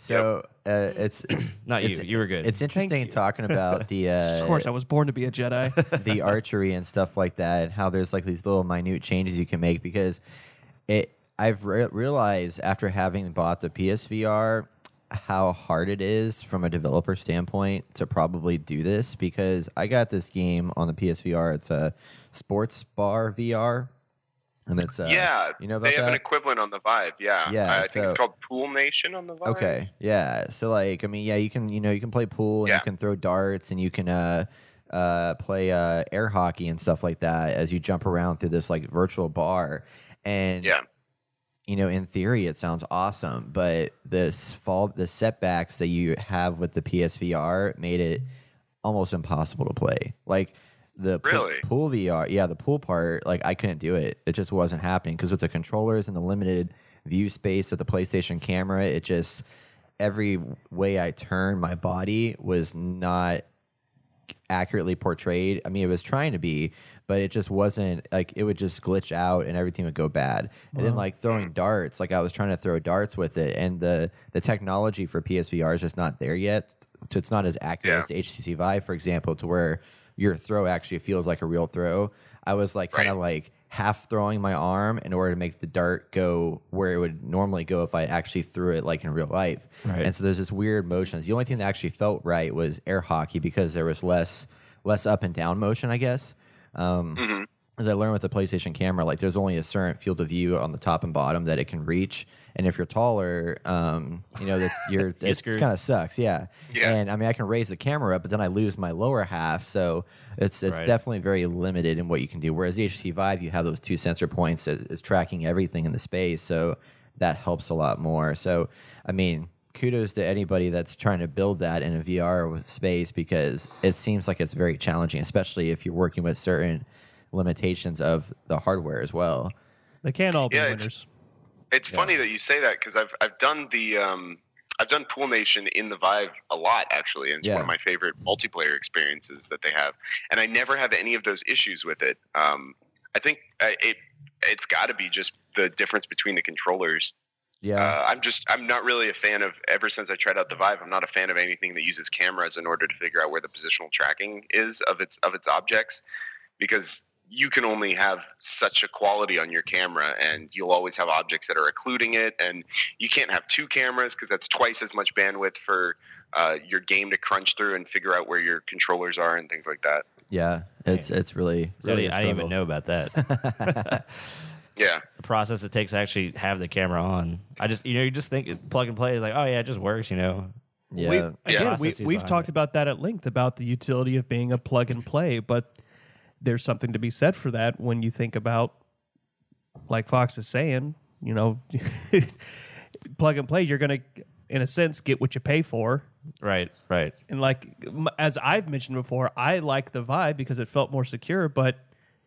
So uh, it's not you. it's- You were good. It's interesting you. talking about the uh, Of course, I was born to be a Jedi. the archery and stuff like that, and how there's like these little minute changes you can make because it. I've re- realized after having bought the PSVR how hard it is from a developer standpoint to probably do this because I got this game on the PSVR. It's a sports bar VR, and it's uh, yeah, you know about they have that? an equivalent on the Vive. Yeah, Yeah, I think it's called Pool Nation on the Vive. Okay. Yeah. So like, I mean, yeah, you can you know you can play pool and Yeah. you can throw darts and you can uh uh play uh air hockey and stuff like that as you jump around through this like virtual bar and Yeah. you know in theory it sounds awesome but this fall the setbacks that you have with the PSVR made it almost impossible to play like the pool- Really? pool VR yeah the pool part like I couldn't do it it just wasn't happening because with the controllers and the limited view space of the PlayStation camera it just every way I turned my body was not accurately portrayed. I mean, it was trying to be, but it just wasn't like it would just glitch out and everything would go bad. And then like throwing darts, like I was trying to throw darts with it, and the the technology for PSVR is just not there yet. So it's not as accurate Yeah. as the HTC Vive, for example, to where your throw actually feels like a real throw. I was like kind of Right. like half throwing my arm in order to make the dart go where it would normally go if I actually threw it like in real life. Right. And so there's this weird motions. The only thing that actually felt right was air hockey because there was less less up and down motion, I guess. Um, As I learned with the PlayStation camera, like there's only a certain field of view on the top and bottom that it can reach, and if you're taller, um, you know that's you're it kind of sucks, yeah. Yeah. And I mean, I can raise the camera up, but then I lose my lower half, so it's it's Right. definitely very limited in what you can do. Whereas the HTC Vive, you have those two sensor points that is tracking everything in the space, so that helps a lot more. So, I mean, kudos to anybody that's trying to build that in a VR space because it seems like it's very challenging, especially if you're working with certain limitations of the hardware as well. They can't all be Yeah, it's- winners. It's funny that you say that because I've I've done the um, I've done Pool Nation in the Vive a lot actually, and it's one of my favorite multiplayer experiences that they have. And I never have any of those issues with it. Um, I think uh, it it's got to be just the difference between the controllers. Yeah. Uh, I'm just I'm not really a fan of. Ever since I tried out the Vive, I'm not a fan of anything that uses cameras in order to figure out where the positional tracking is of its of its objects, because you can only have such a quality on your camera, and you'll always have objects that are occluding it, and you can't have two cameras because that's twice as much bandwidth for uh, your game to crunch through and figure out where your controllers are and things like that. yeah. It's it's really So I really. didn't- a I didn't even know about that. Yeah, the process it takes to actually have the camera on. I just, you know, you just think it- plug and play is like, oh yeah, it just works, you know. Yeah. we, yeah. Again, we, we've talked it. about that at length about the utility of being a plug and play, but there's something to be said for that when you think about, like Fox is saying, you know, plug and play. You're gonna, in a sense, get what you pay for. Right, right. And like as I've mentioned before, I like the Vive because it felt more secure. But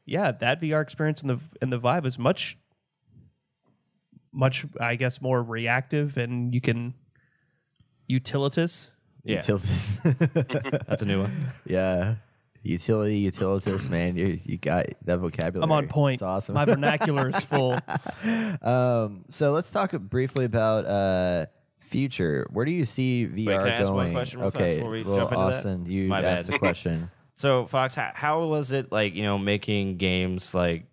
yeah, that VR experience in the in the Vive is much, much I guess more reactive, and you can utilitous. Yeah, Utilities. that's a new one. yeah. Utility, utilities, man. You you got that vocabulary. I'm on point. It's awesome. My vernacular is full. um, so let's talk briefly about uh, future. Where do you see VR can I ask going? one question real fast okay, before we well, jump into that? Austin, you My asked bad. the question. So, Fox, how, how was it like, you know, making games like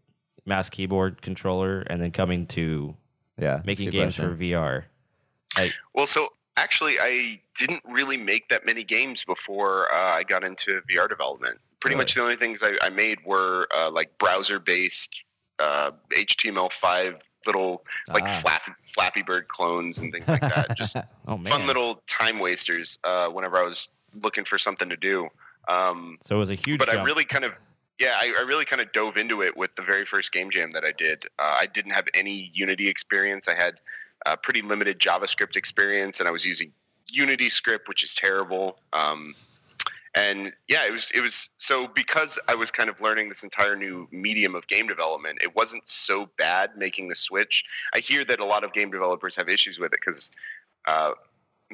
mouse keyboard controller and then coming to Yeah, making games question. for VR? Like, Well, so actually, I didn't really make that many games before uh, I got into VR development. Pretty Really? much the only things I, I made were uh, like browser-based uh, HTML5 little like Ah. Flappy, Flappy Bird clones and things like that. Just oh fun little time wasters uh, whenever I was looking for something to do. Um, so it was a huge but I really kind of yeah I, I really kind of dove into it with the very first game jam that i did uh, i didn't have any unity experience i had uh, pretty limited javascript experience and i was using unity script which is terrible. Um, and yeah it was it was so because i was kind of learning this entire new medium of game development it wasn't so bad making the switch. I hear that a lot of game developers have issues with it because uh,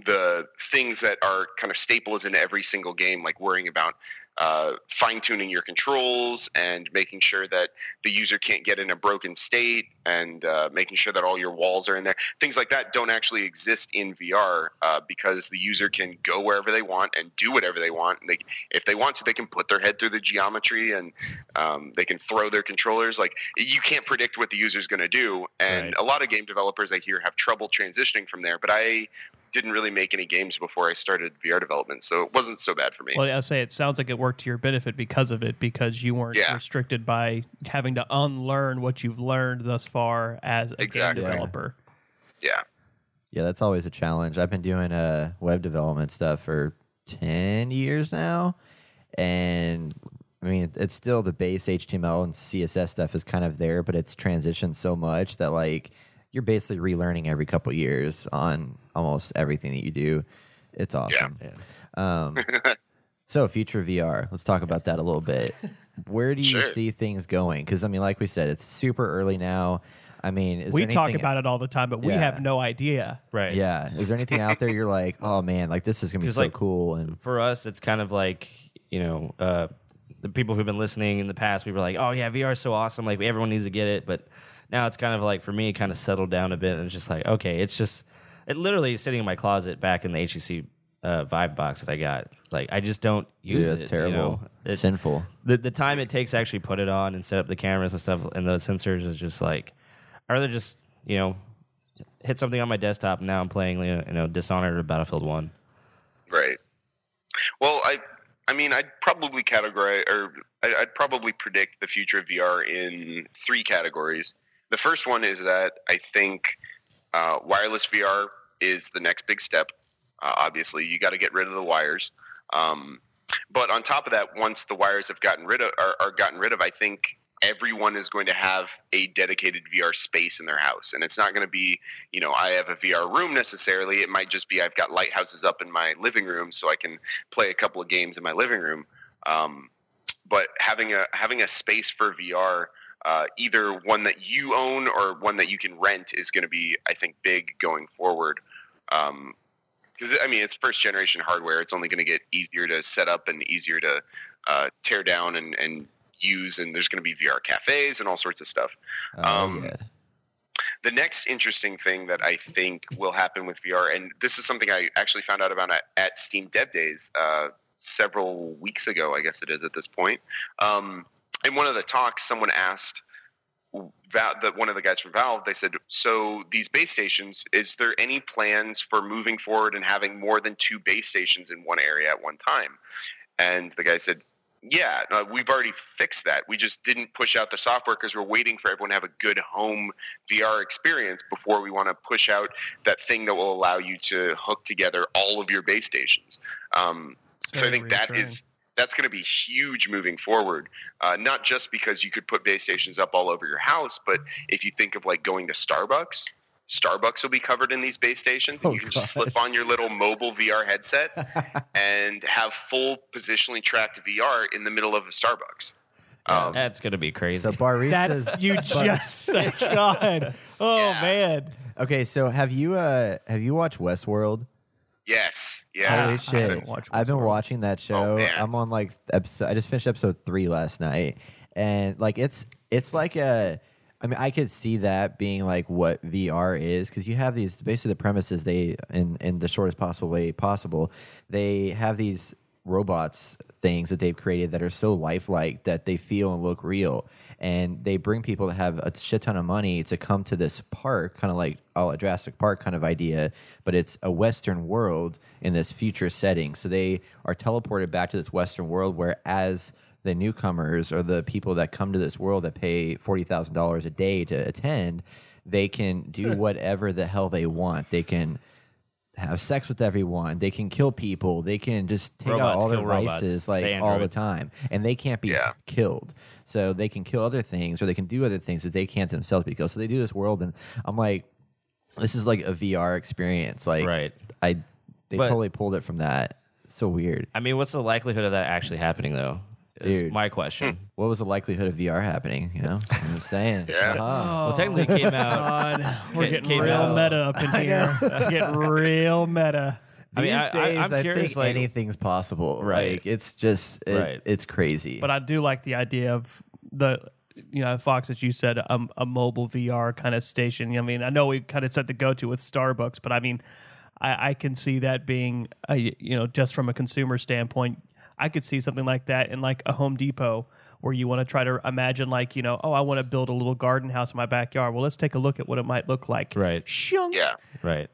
the things that are kind of staples in every single game, like worrying about uh, fine tuning your controls and making sure that the user can't get in a broken state and uh, making sure that all your walls are in there. Things like that don't actually exist in VR uh, because the user can go wherever they want and do whatever they want. And they, if they want to, they can put their head through the geometry and um, they can throw their controllers. Like you can't predict what the user's going to do. And Right. a lot of game developers I hear have trouble transitioning from there. But I didn't really make any games before I started VR development, so it wasn't so bad for me. Well, I'll say it sounds like it worked to your benefit because of it, because you weren't Yeah. restricted by having to unlearn what you've learned thus far as a Exactly. game Yeah. developer. yeah, Yeah, that's always a challenge. I've been doing uh, web development stuff for 10 years now. And I mean, it's still the base HTML and CSS stuff is kind of there, but it's transitioned so much that, like, you're basically relearning every couple years on almost everything that you do. It's awesome. Um, so, future VR, let's talk about that a little bit. Where do you Sure. see things going? Because, I mean, like we said, it's super early now. I mean, is We there talk about it all the time, but we have no idea. right. yeah. Is there anything out there you're like, oh man, like this is gonna be so like, cool and for us, it's kind of like you know uh, the people who've been listening in the past. We were like, "Oh yeah, VR is so awesome! Like everyone needs to get it." But now it's kind of like for me, it kind of settled down a bit, and it's just like, okay, it's just it literally is sitting in my closet back in the HTC uh, Vive box that I got. Like I just don't use Dude, it. that's you terrible. know? It- Sinful. the the time it takes to actually put it on and set up the cameras and stuff and the sensors is just like I'd rather just you know hit something on my desktop and now I'm playing you know Dishonored or Battlefield One. right. Well, I, I mean, I'd probably categorize, or I- I'd probably predict the future of VR in three categories. The first one is that I think uh, wireless VR is the next big step. Uh, obviously, you got to get rid of the wires. Um, but on top of that, once the wires have gotten rid of are, are gotten rid of, I think everyone is going to have a dedicated VR space in their house, and it's not going to be, you know, I have a VR room necessarily. It might just be I've got lighthouses up in my living room, so I can play a couple of games in my living room. Um, but having a having a space for VR, uh, either one that you own or one that you can rent, is going to be, I think, big going forward. Um, because I mean, it's first generation hardware. It's only going to get easier to set up and easier to uh, tear down and, and use, and there's going to be VR cafes and all sorts of stuff. Oh, Um, yeah. The next interesting thing that I think will happen with VR, and this is something I actually found out about at, at Steam Dev Days uh, several weeks ago, I guess it is at this point. Um, in one of the talks, someone asked that the, one of the guys from Valve. They said, "So these base stations, is there any plans for moving forward and having more than two base stations in one area at one time?" And the guy said, yeah, uh, we've already fixed that. We just didn't push out the software because we're waiting for everyone to have a good home VR experience before we want to push out that thing that will allow you to hook together all of your base stations. Um, so I think that is that's going to be huge moving forward. Uh, not just because you could put base stations up all over your house, but if you think of like going to Starbucks. Starbucks will be covered in these base stations, and Oh, you can just slip on your little mobile VR headset and have full positionally tracked VR in the middle of a Starbucks. Um, That's gonna be crazy. So baristas. That's you just said God. Oh Yeah. man. okay, so have you uh have you watched Westworld? Yes, yeah. Holy shit! I've been watching that show. Oh. I'm on like episode. I just finished episode three last night, and like it's it's like a. I mean, I could see that being like what VR is because you have these basically the premises they in in the shortest possible way possible. They have these robots things that they've created that are so lifelike that they feel and look real and they bring people that have a shit ton of money to come to this park kind of like all a Jurassic Park kind of idea but it's a western world in this future setting so they are teleported back to this western world where as the newcomers or the people that come to this world that pay $40,000 a day to attend they can do whatever the hell they want they can have sex with everyone. They can kill people. They can just take out all their kill robots. vices like The all the time, and they can't be Yeah. killed. So they can kill other things, or they can do other things, but they can't themselves be killed. So they do this world, and I'm like, this is like a VR experience. Like, Right. I they But- totally pulled it from that. So weird. I mean, what's the likelihood of that actually happening, though? Is Dude. my question. What was the likelihood of VR happening? You know, I'm just saying. Yeah. Uh-huh. well, technically, it came out. God, we're Ca- getting came real out- meta up in here. getting real meta. I mean, These I- I- days, I'm I curious, think like- anything's possible. Right. Like, it's just, it- Right. it's crazy. But I do like the idea of the, you know, Fox, as you said, a, a mobile VR kind of station. I mean, I know we kind of set the go to with Starbucks, but I mean, I, I can see that being, a, you know, just from a consumer standpoint, I could see something like that in like a Home Depot where you want to try to imagine, like, you know, oh, I want to build a little garden house in my backyard. Well, let's take a look at what it might look like. Right. Shunk. Yeah. Right.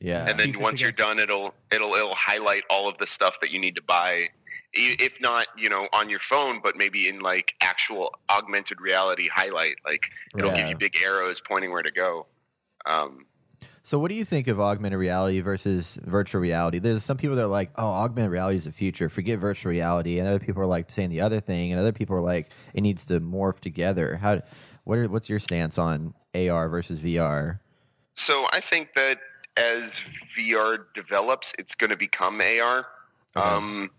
Yeah. and then once you're done it'll it'll it'll highlight all of the stuff that you need to buy if not you know on your phone but maybe in like actual augmented reality highlight like it'll Yeah. give you big arrows pointing where to go um, So, what do you think of augmented reality versus virtual reality? There's some people that are like, "Oh, augmented reality is the future. Forget virtual reality," and other people are like saying the other thing, and other people are like, "It needs to morph together." How? What are, what's your stance on AR versus VR? so i think that as vr develops it's going to become ar um,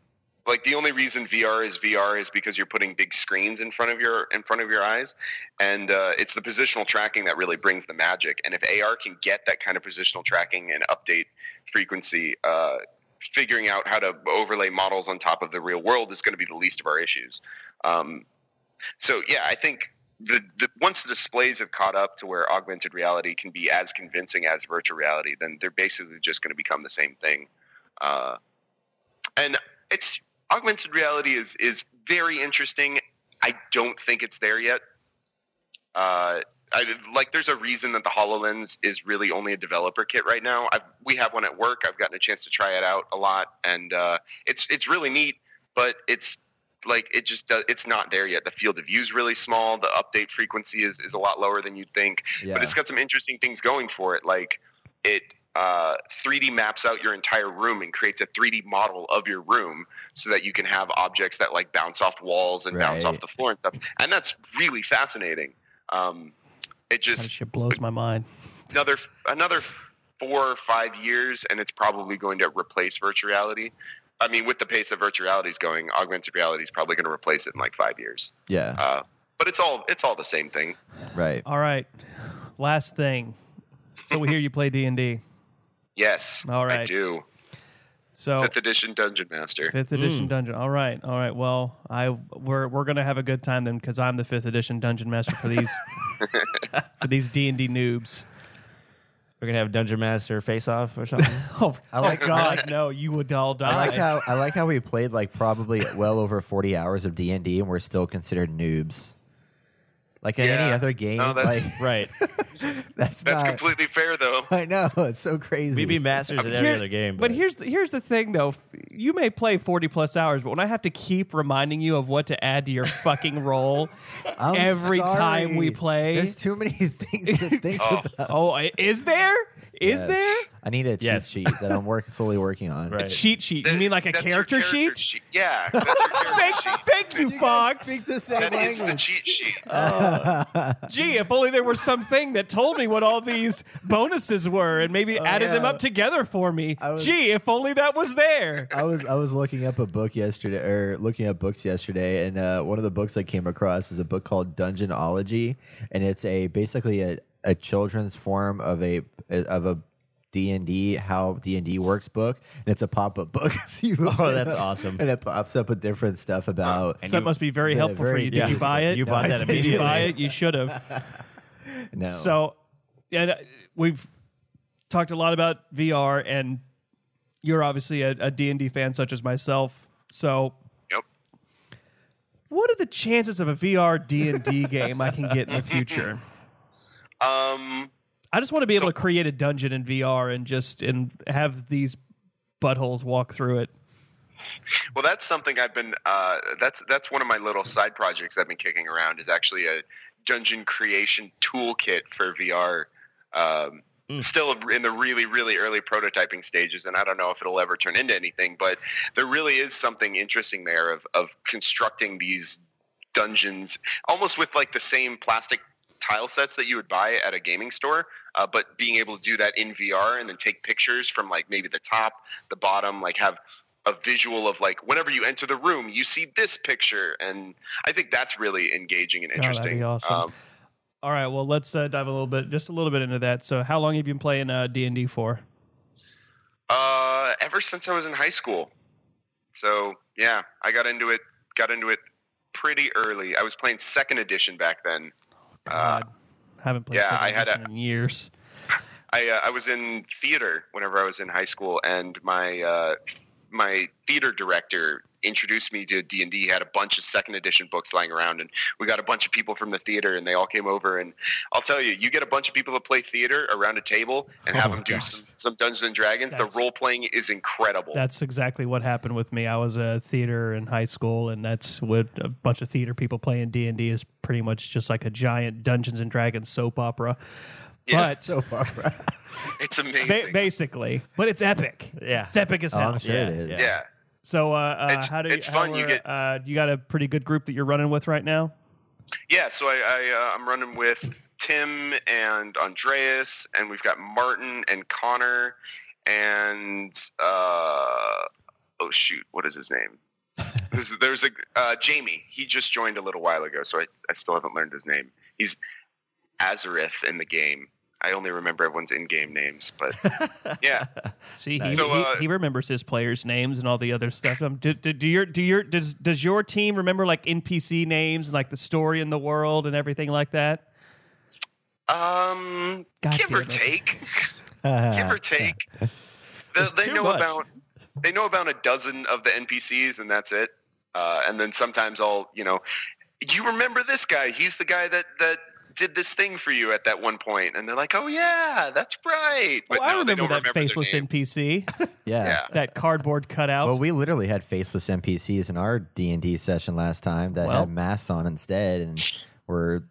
like the only reason VR is VR is because you're putting big screens in front of your in front of your eyes, and uh, it's the positional tracking that really brings the magic. And if AR can get that kind of positional tracking and update frequency, uh, figuring out how to overlay models on top of the real world is going to be the least of our issues. Um, so yeah, I think the, the once the displays have caught up to where augmented reality can be as convincing as virtual reality, then they're basically just going to become the same thing. Uh, and it's augmented reality is is very interesting. I don't think it's there yet. Uh, I like. There's a reason that the Hololens is really only a developer kit right now. I've, we have one at work. I've gotten a chance to try it out a lot, and uh, it's it's really neat. But it's like it just does, it's not there yet. The field of view is really small. The update frequency is is a lot lower than you'd think Yeah. but it's got some interesting things going for it. Like it uh, 3D maps out your entire room and creates a 3D model of your room so that you can have objects that like bounce off walls and bounce off the floor and stuff. And that's really fascinating. Um, it That just shit blows my mind. another another four or five years, and it's probably going to replace virtual reality. I mean, with the pace that virtual reality is going, augmented reality is probably going to replace it in like five years. yeah, Uh, but it's all it's all the same thing. right. All right. Last thing. So we hear you play D and D. Yes, All right. I do. So Fifth edition Dungeon Master. Fifth edition dungeon. All right, all right. Well, I we're we're gonna have a good time then because I'm the fifth edition dungeon master for these for these D and D noobs. We're gonna have Dungeon Master face off or something. Oh, I like- God, no! You would all die. I like how I like how we played like probably well over forty hours of D and D, and we're still considered noobs. Like in any Yeah. other game, No, that's- like right. that's That's not. completely fair, though. I know it's so crazy. We'd be masters at every Here- other game. But here's the, here's the thing though. You may play 40 plus hours, but when I have to keep reminding you of what to add to your fucking roll I'm every sorry. time we play. There's too many things to think Oh. about. oh, i- is there? Is Yes. there? I need a cheat Yes. sheet that I'm work, slowly working on. Right. Cheat sheet. You mean like a That's your character, character sheet? Yeah, that's your character Thank, sheet. thank you, Fox. Speak the same That is the cheat sheet. Gee, if only there was something that told me what all these bonuses were and maybe added them up together for me. was- Gee, if only that was there. I was I was looking up a book yesterday, or looking up books yesterday, and uh, one of the books I came across is a book called Dungeonology, and it's a basically a, a children's form of a of a D and D how D and D works book, and it's a pop up book. So you Oh, that's up, awesome. And it pops up with different stuff uh, about. So that must be very Yeah, helpful for you. Did yeah. you buy it? You bought I that did. Did you immediately. buy it? You should have. no, So, yeah, uh, we've talked a lot about VR, and you're obviously a, a D&D fan such as myself. So, Yep. what are the chances of a VR D&D game I can get in the future? Um, I just want to be able to create a dungeon in VR and just and have these buttholes walk through it. well, that's something I've been. Uh, that's that's one of my little side projects I've been kicking around. Is actually a dungeon creation toolkit for VR. Um, Still in the really, really early prototyping stages, and I don't know if it'll ever turn into anything. But there really is something interesting there of of constructing these dungeons almost with like the same plastic tile sets that you would buy at a gaming store, uh, but being able to do that in VR and then take pictures from like maybe the top, the bottom, like have a visual of like whenever you enter the room, you see this picture, and I think that's really engaging and that'd interesting. be awesome. Um, All right, well, let's uh, dive a little bit, just a little bit into that. So, how long have you been playing uh, D&D for? uh, ever since I was in high school, so yeah, I got into it. Got into it pretty early. I was playing second edition back then. God, haven't played yeah, I had a- in years. I uh, I was in theater whenever I was in high school, and my uh, my theater director introduced me to D and D. Had a bunch of second edition books lying around, and we got a bunch of people from the theater, and they all came over. And I'll tell you, you get a bunch of people to play theater around a table and have Oh, them do some, some Dungeons and Dragons. That's- the role playing is incredible. That's exactly what happened with me. I was a theater in high school, and that's what a bunch of theater people playing D and D is pretty much just like a giant Dungeons and Dragons soap opera. Yeah. But so opera. it's amazing. ba- basically, but it's epic. Yeah. It's epic as Oh, hell. I'm sure Yeah, it is. yeah. yeah. So, uh, uh, how do you? it's how fun. You get- uh, you got a pretty good group that you're running with right now. Yeah, so I, I uh, I'm running with Tim and Andreas, and we've got Martin and Connor, and uh, oh shoot, what is his name? there's, there's a uh, Jamie. He just joined a little while ago, so I, I still haven't learned his name. He's Azareth in the game. I only remember everyone's in-game names, but yeah, See, he, So, uh, he remembers his players' names and all the other stuff. Um, do, do, do your do your does does your team remember like NPC names and like the story in the world and everything like that? um, God give or it. take. give or take. The, they know much. about they know about a dozen of the NPCs, and that's it. Uh, and then sometimes I'll, you know, you remember this guy? He's the guy that that did this thing for you at that one point, and they're like, "Oh yeah, that's right." Oh, but oh, I no, they remember that remember faceless. NPC, Yeah. Yeah. that cardboard cutout. Well, we literally had faceless NPCs in our D and D session last time that Well- had masks on instead and were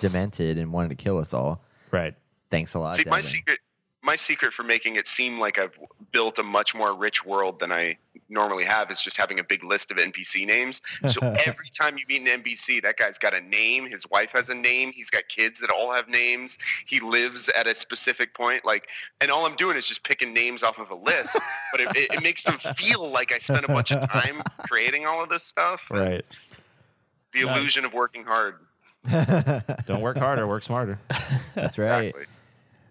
demented and wanted to kill us all. Right. Thanks a lot. See, my secret, my secret for making it seem like I've built a much more rich world than I normally have is just having a big list of NPC names. So every time you meet an NPC, that guy's got a name. His wife has a name. He's got kids that all have names. He lives at a specific point. Like, and all I'm doing is just picking names off of a list. but it, it, it makes them feel like I spent a bunch of time creating all of this stuff. Right. The illusion of working hard. Don't work harder, work smarter. That's right. Exactly.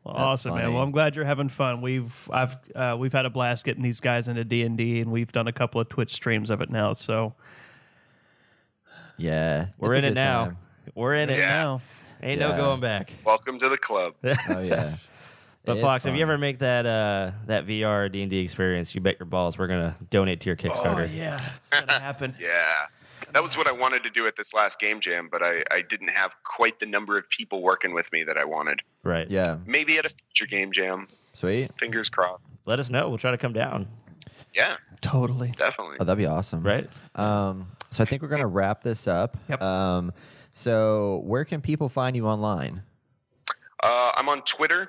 Well, That's awesome, man. Well, I'm glad you're having fun. We've I've uh, we've had a blast getting these guys into D and D, and we've done a couple of Twitch streams of it now. So Yeah, We're in it now. time. We're in it. Yeah. now, Ain't Yeah. no going back. Welcome to the club. Oh yeah. But It's Fox, if you ever make that uh, that VR D and D experience, you bet your balls we're gonna donate to your oh Kickstarter. yeah, it's gonna happen. Yeah, that was what I wanted to do at this last game jam, but I, I didn't have quite the number of people working with me that I wanted. Right. Yeah, Maybe at a future game jam. sweet. Fingers crossed. Let us know. We'll try to come down. Yeah, Totally. definitely. Oh, that'd be awesome. Right. Um, so I think we're gonna wrap this up. Yep. Um, so where can people find you online? Uh, I'm on Twitter,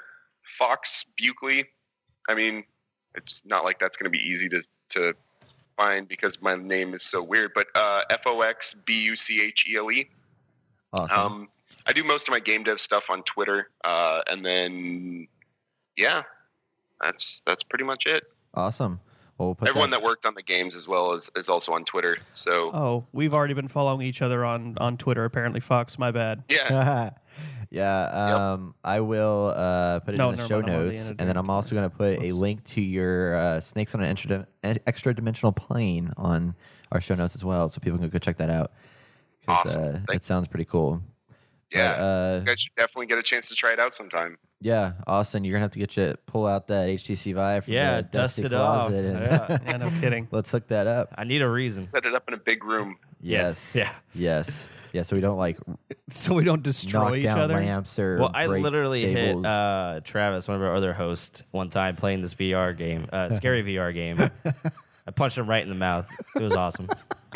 Fox Buchele. I mean, it's not like that's going to be easy to to find because my name is so weird. But uh, F O X B U C H E L E. Awesome. Um, I do most of my game dev stuff on Twitter, uh, and then yeah, that's that's pretty much it. awesome. Well, we'll put Everyone that, that worked on the games as well is, is also on Twitter. So Oh, we've already been following each other on on Twitter. Apparently, Fox. My bad. yeah, yeah. Um, I will uh, put it No, in the never show mind, I'm on the notes, end and then I'm also going to put a link to your uh, Snakes on an extra, extra dimensional plane on our show notes as well, so people can go check that out. 'Cause, Awesome. Uh, Thank it sounds pretty cool. yeah. But, uh, you guys should definitely get a chance to try it out sometime. yeah, Austin, you're gonna have to get you pull out that HTC Vive. From Yeah, the dust dusty it off. closet and Yeah. Yeah, no kidding. let's hook that up. I need a reason. Set it up in a big room. Yes. Yeah. Yes. Yeah. So we don't like So we don't destroy knock each down other. lamps or Well, I break literally tables. hit uh, Travis, one of our other hosts, one time playing this VR game, uh, scary VR game. I punched him right in the mouth. It was awesome.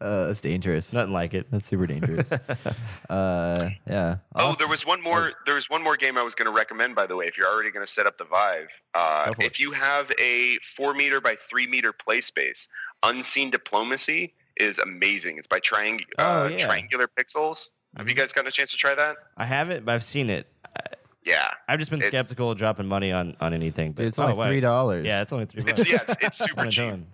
uh, that's dangerous. Nothing like it. That's super dangerous. uh, yeah. Oh, there was one more. There was one more game I was going to recommend. By the way, if you're already going to set up the Vive, uh, Go for it. if you have a four meter by three meter play space, Unseen Diplomacy is amazing. It's by triang- Oh, uh, yeah. triangular pixels. Have you guys gotten a chance to try that? I haven't, but I've seen it. Yeah, I've just been skeptical of dropping money on, on anything. But it's oh, only wait. three dollars. Yeah, it's only three bucks. it's yeah, it's, it's super am cheap, doing?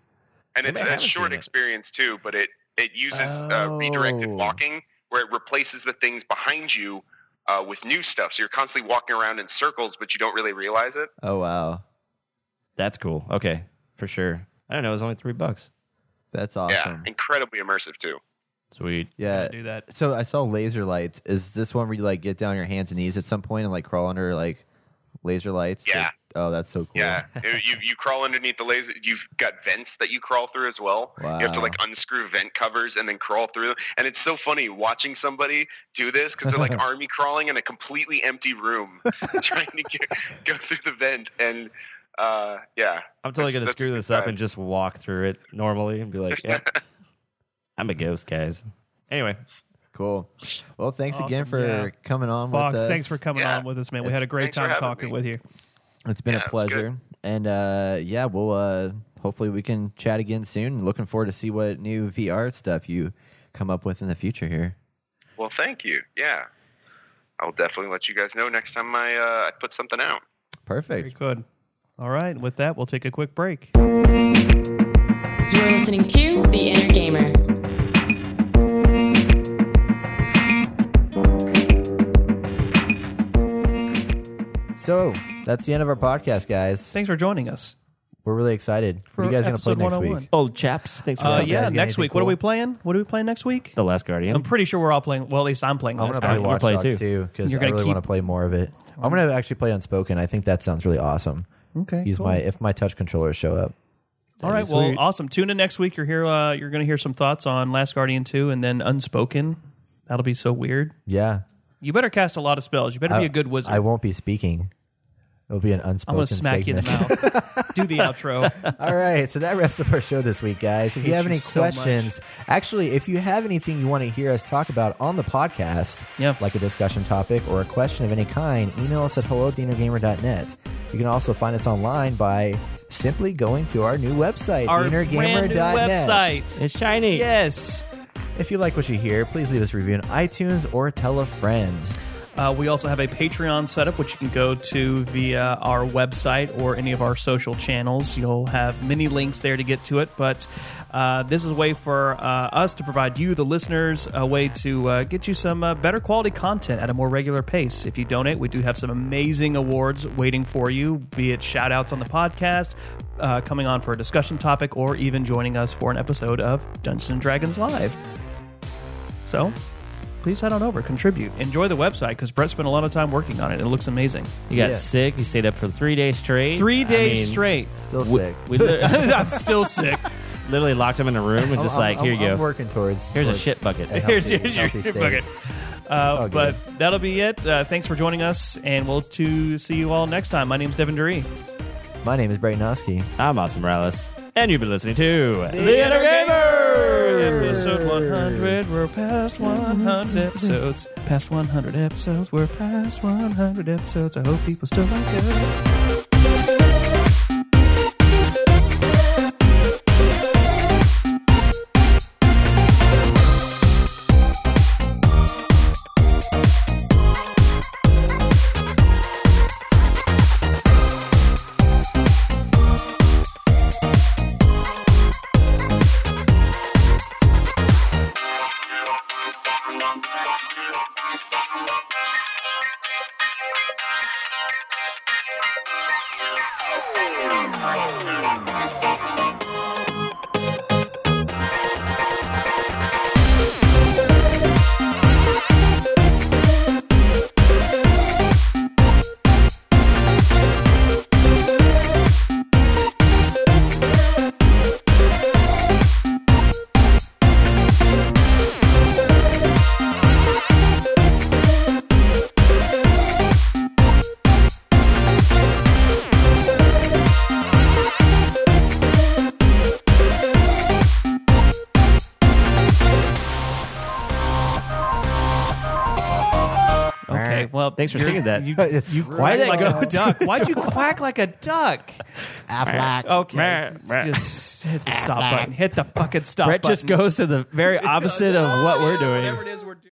and it's Maybe I a haven't short seen it. experience too. But it it uses uh, redirected Oh. walking, where it replaces the things behind you uh, with new stuff. So you're constantly walking around in circles, but you don't really realize it. Oh wow, That's cool. Okay, for sure. I don't know. It was only three bucks. That's awesome. Yeah, incredibly immersive too. Sweet. Yeah. do that. So I saw laser lights. Is this one where you like get down on your hands and knees at some point and like crawl under like laser lights? Yeah. Like- oh, that's so cool. Yeah, you you crawl underneath the laser. You've got vents that you crawl through as well. Wow. You have to like unscrew vent covers and then crawl through. And it's so funny watching somebody do this because they're like army crawling in a completely empty room, trying to get, go through the vent. And uh, yeah, I'm totally gonna screw good this up and just walk through it normally and be like, "Yep, I'm a ghost, guys." Anyway, Cool. Well, thanks again for yeah. coming on Fox, with us. thanks for coming Yeah. on with us, man. We had a great time talking me. with you. It's been Yeah, a it was good. pleasure. And uh, yeah, we'll uh, hopefully we can chat again soon. Looking forward to see what new VR stuff you come up with in the future here. well, thank you. Yeah, I'll definitely let you guys know next time I uh, I put something out. Very Perfect. good. All right. With that, we'll take a quick break. You're listening to The Inner Gamer. So that's the end of our podcast, guys. Thanks for joining us. We're really excited. For what are you guys going to play episode next 101. week? old chaps, thanks for Uh, having me. yeah, guys next anything week. What are cool? we playing? What are we playing next week? the Last Guardian. I'm pretty sure we're all playing. Well, at least I'm playing. I'm Last going to play You'll Watch play Dogs too. too because You're I gonna really want to play more of it. I'm going to actually play Unspoken. I think that sounds really awesome. Okay. Use cool. my if my touch controllers show up. All right. Well, sweet. awesome. Tune in next week. You're here. Uh, you're going to hear some thoughts on Last Guardian 2 and then Unspoken. That'll be so weird. Yeah, You better cast a lot of spells. You better be a good wizard. I won't be speaking. It'll be an unspoken. I'm unspoken. going to smack you in the segment. mouth. Do the outro. All right, so that wraps up our show this week, guys. If you Hate have you any so questions, actually, if you have anything you want to hear us talk about on the podcast, Yeah. like a discussion topic or a question of any kind, email us at hello at theinnergamer.net. You can also find us online by simply going to our new website, Our brand new theinnergamer.net. website. it's shiny. Yes. If you like what you hear, please leave us a review on iTunes or tell a friend. Uh, we also have a Patreon setup, which you can go to via our website or any of our social channels. You'll have many links there to get to it. But uh, this is a way for uh, us to provide you, the listeners, a way to uh, get you some uh, better quality content at a more regular pace. If you donate, we do have some amazing awards waiting for you, be it shout outs on the podcast, uh, coming on for a discussion topic, or even joining us for an episode of Dungeons and Dragons Live. So please head on over, contribute, enjoy the website because Brett spent a lot of time working on it. It looks amazing. He got Yeah. sick. He stayed up for three days straight. Three I days mean, straight. Still We, sick. we li- I'm still sick. literally locked him in a room and just I'm- like, here I'm- you I'm go. working towards. Here's a towards shit bucket. a here's, healthy- here's your, healthy your state. bucket. Uh, all but that'll be it. Uh, thanks for joining us, and we'll to see you all next time. My name's Devin Duree. My name is Brayton Oski. I'm Austin Morales, and you've been listening to The Inner Gamer! Episode 100. We're past 100 episodes. Past 100 episodes. We're past 100 episodes. I hope people still like us. Thanks for you're- singing that. You, It's you really quack that like go a duck. Why'd you quack like a duck? Aflac. Okay, Meh, meh. just hit the stop button. Hit the fucking stop Brett button. just goes to the very opposite of what we're doing. Whatever it is we're doing.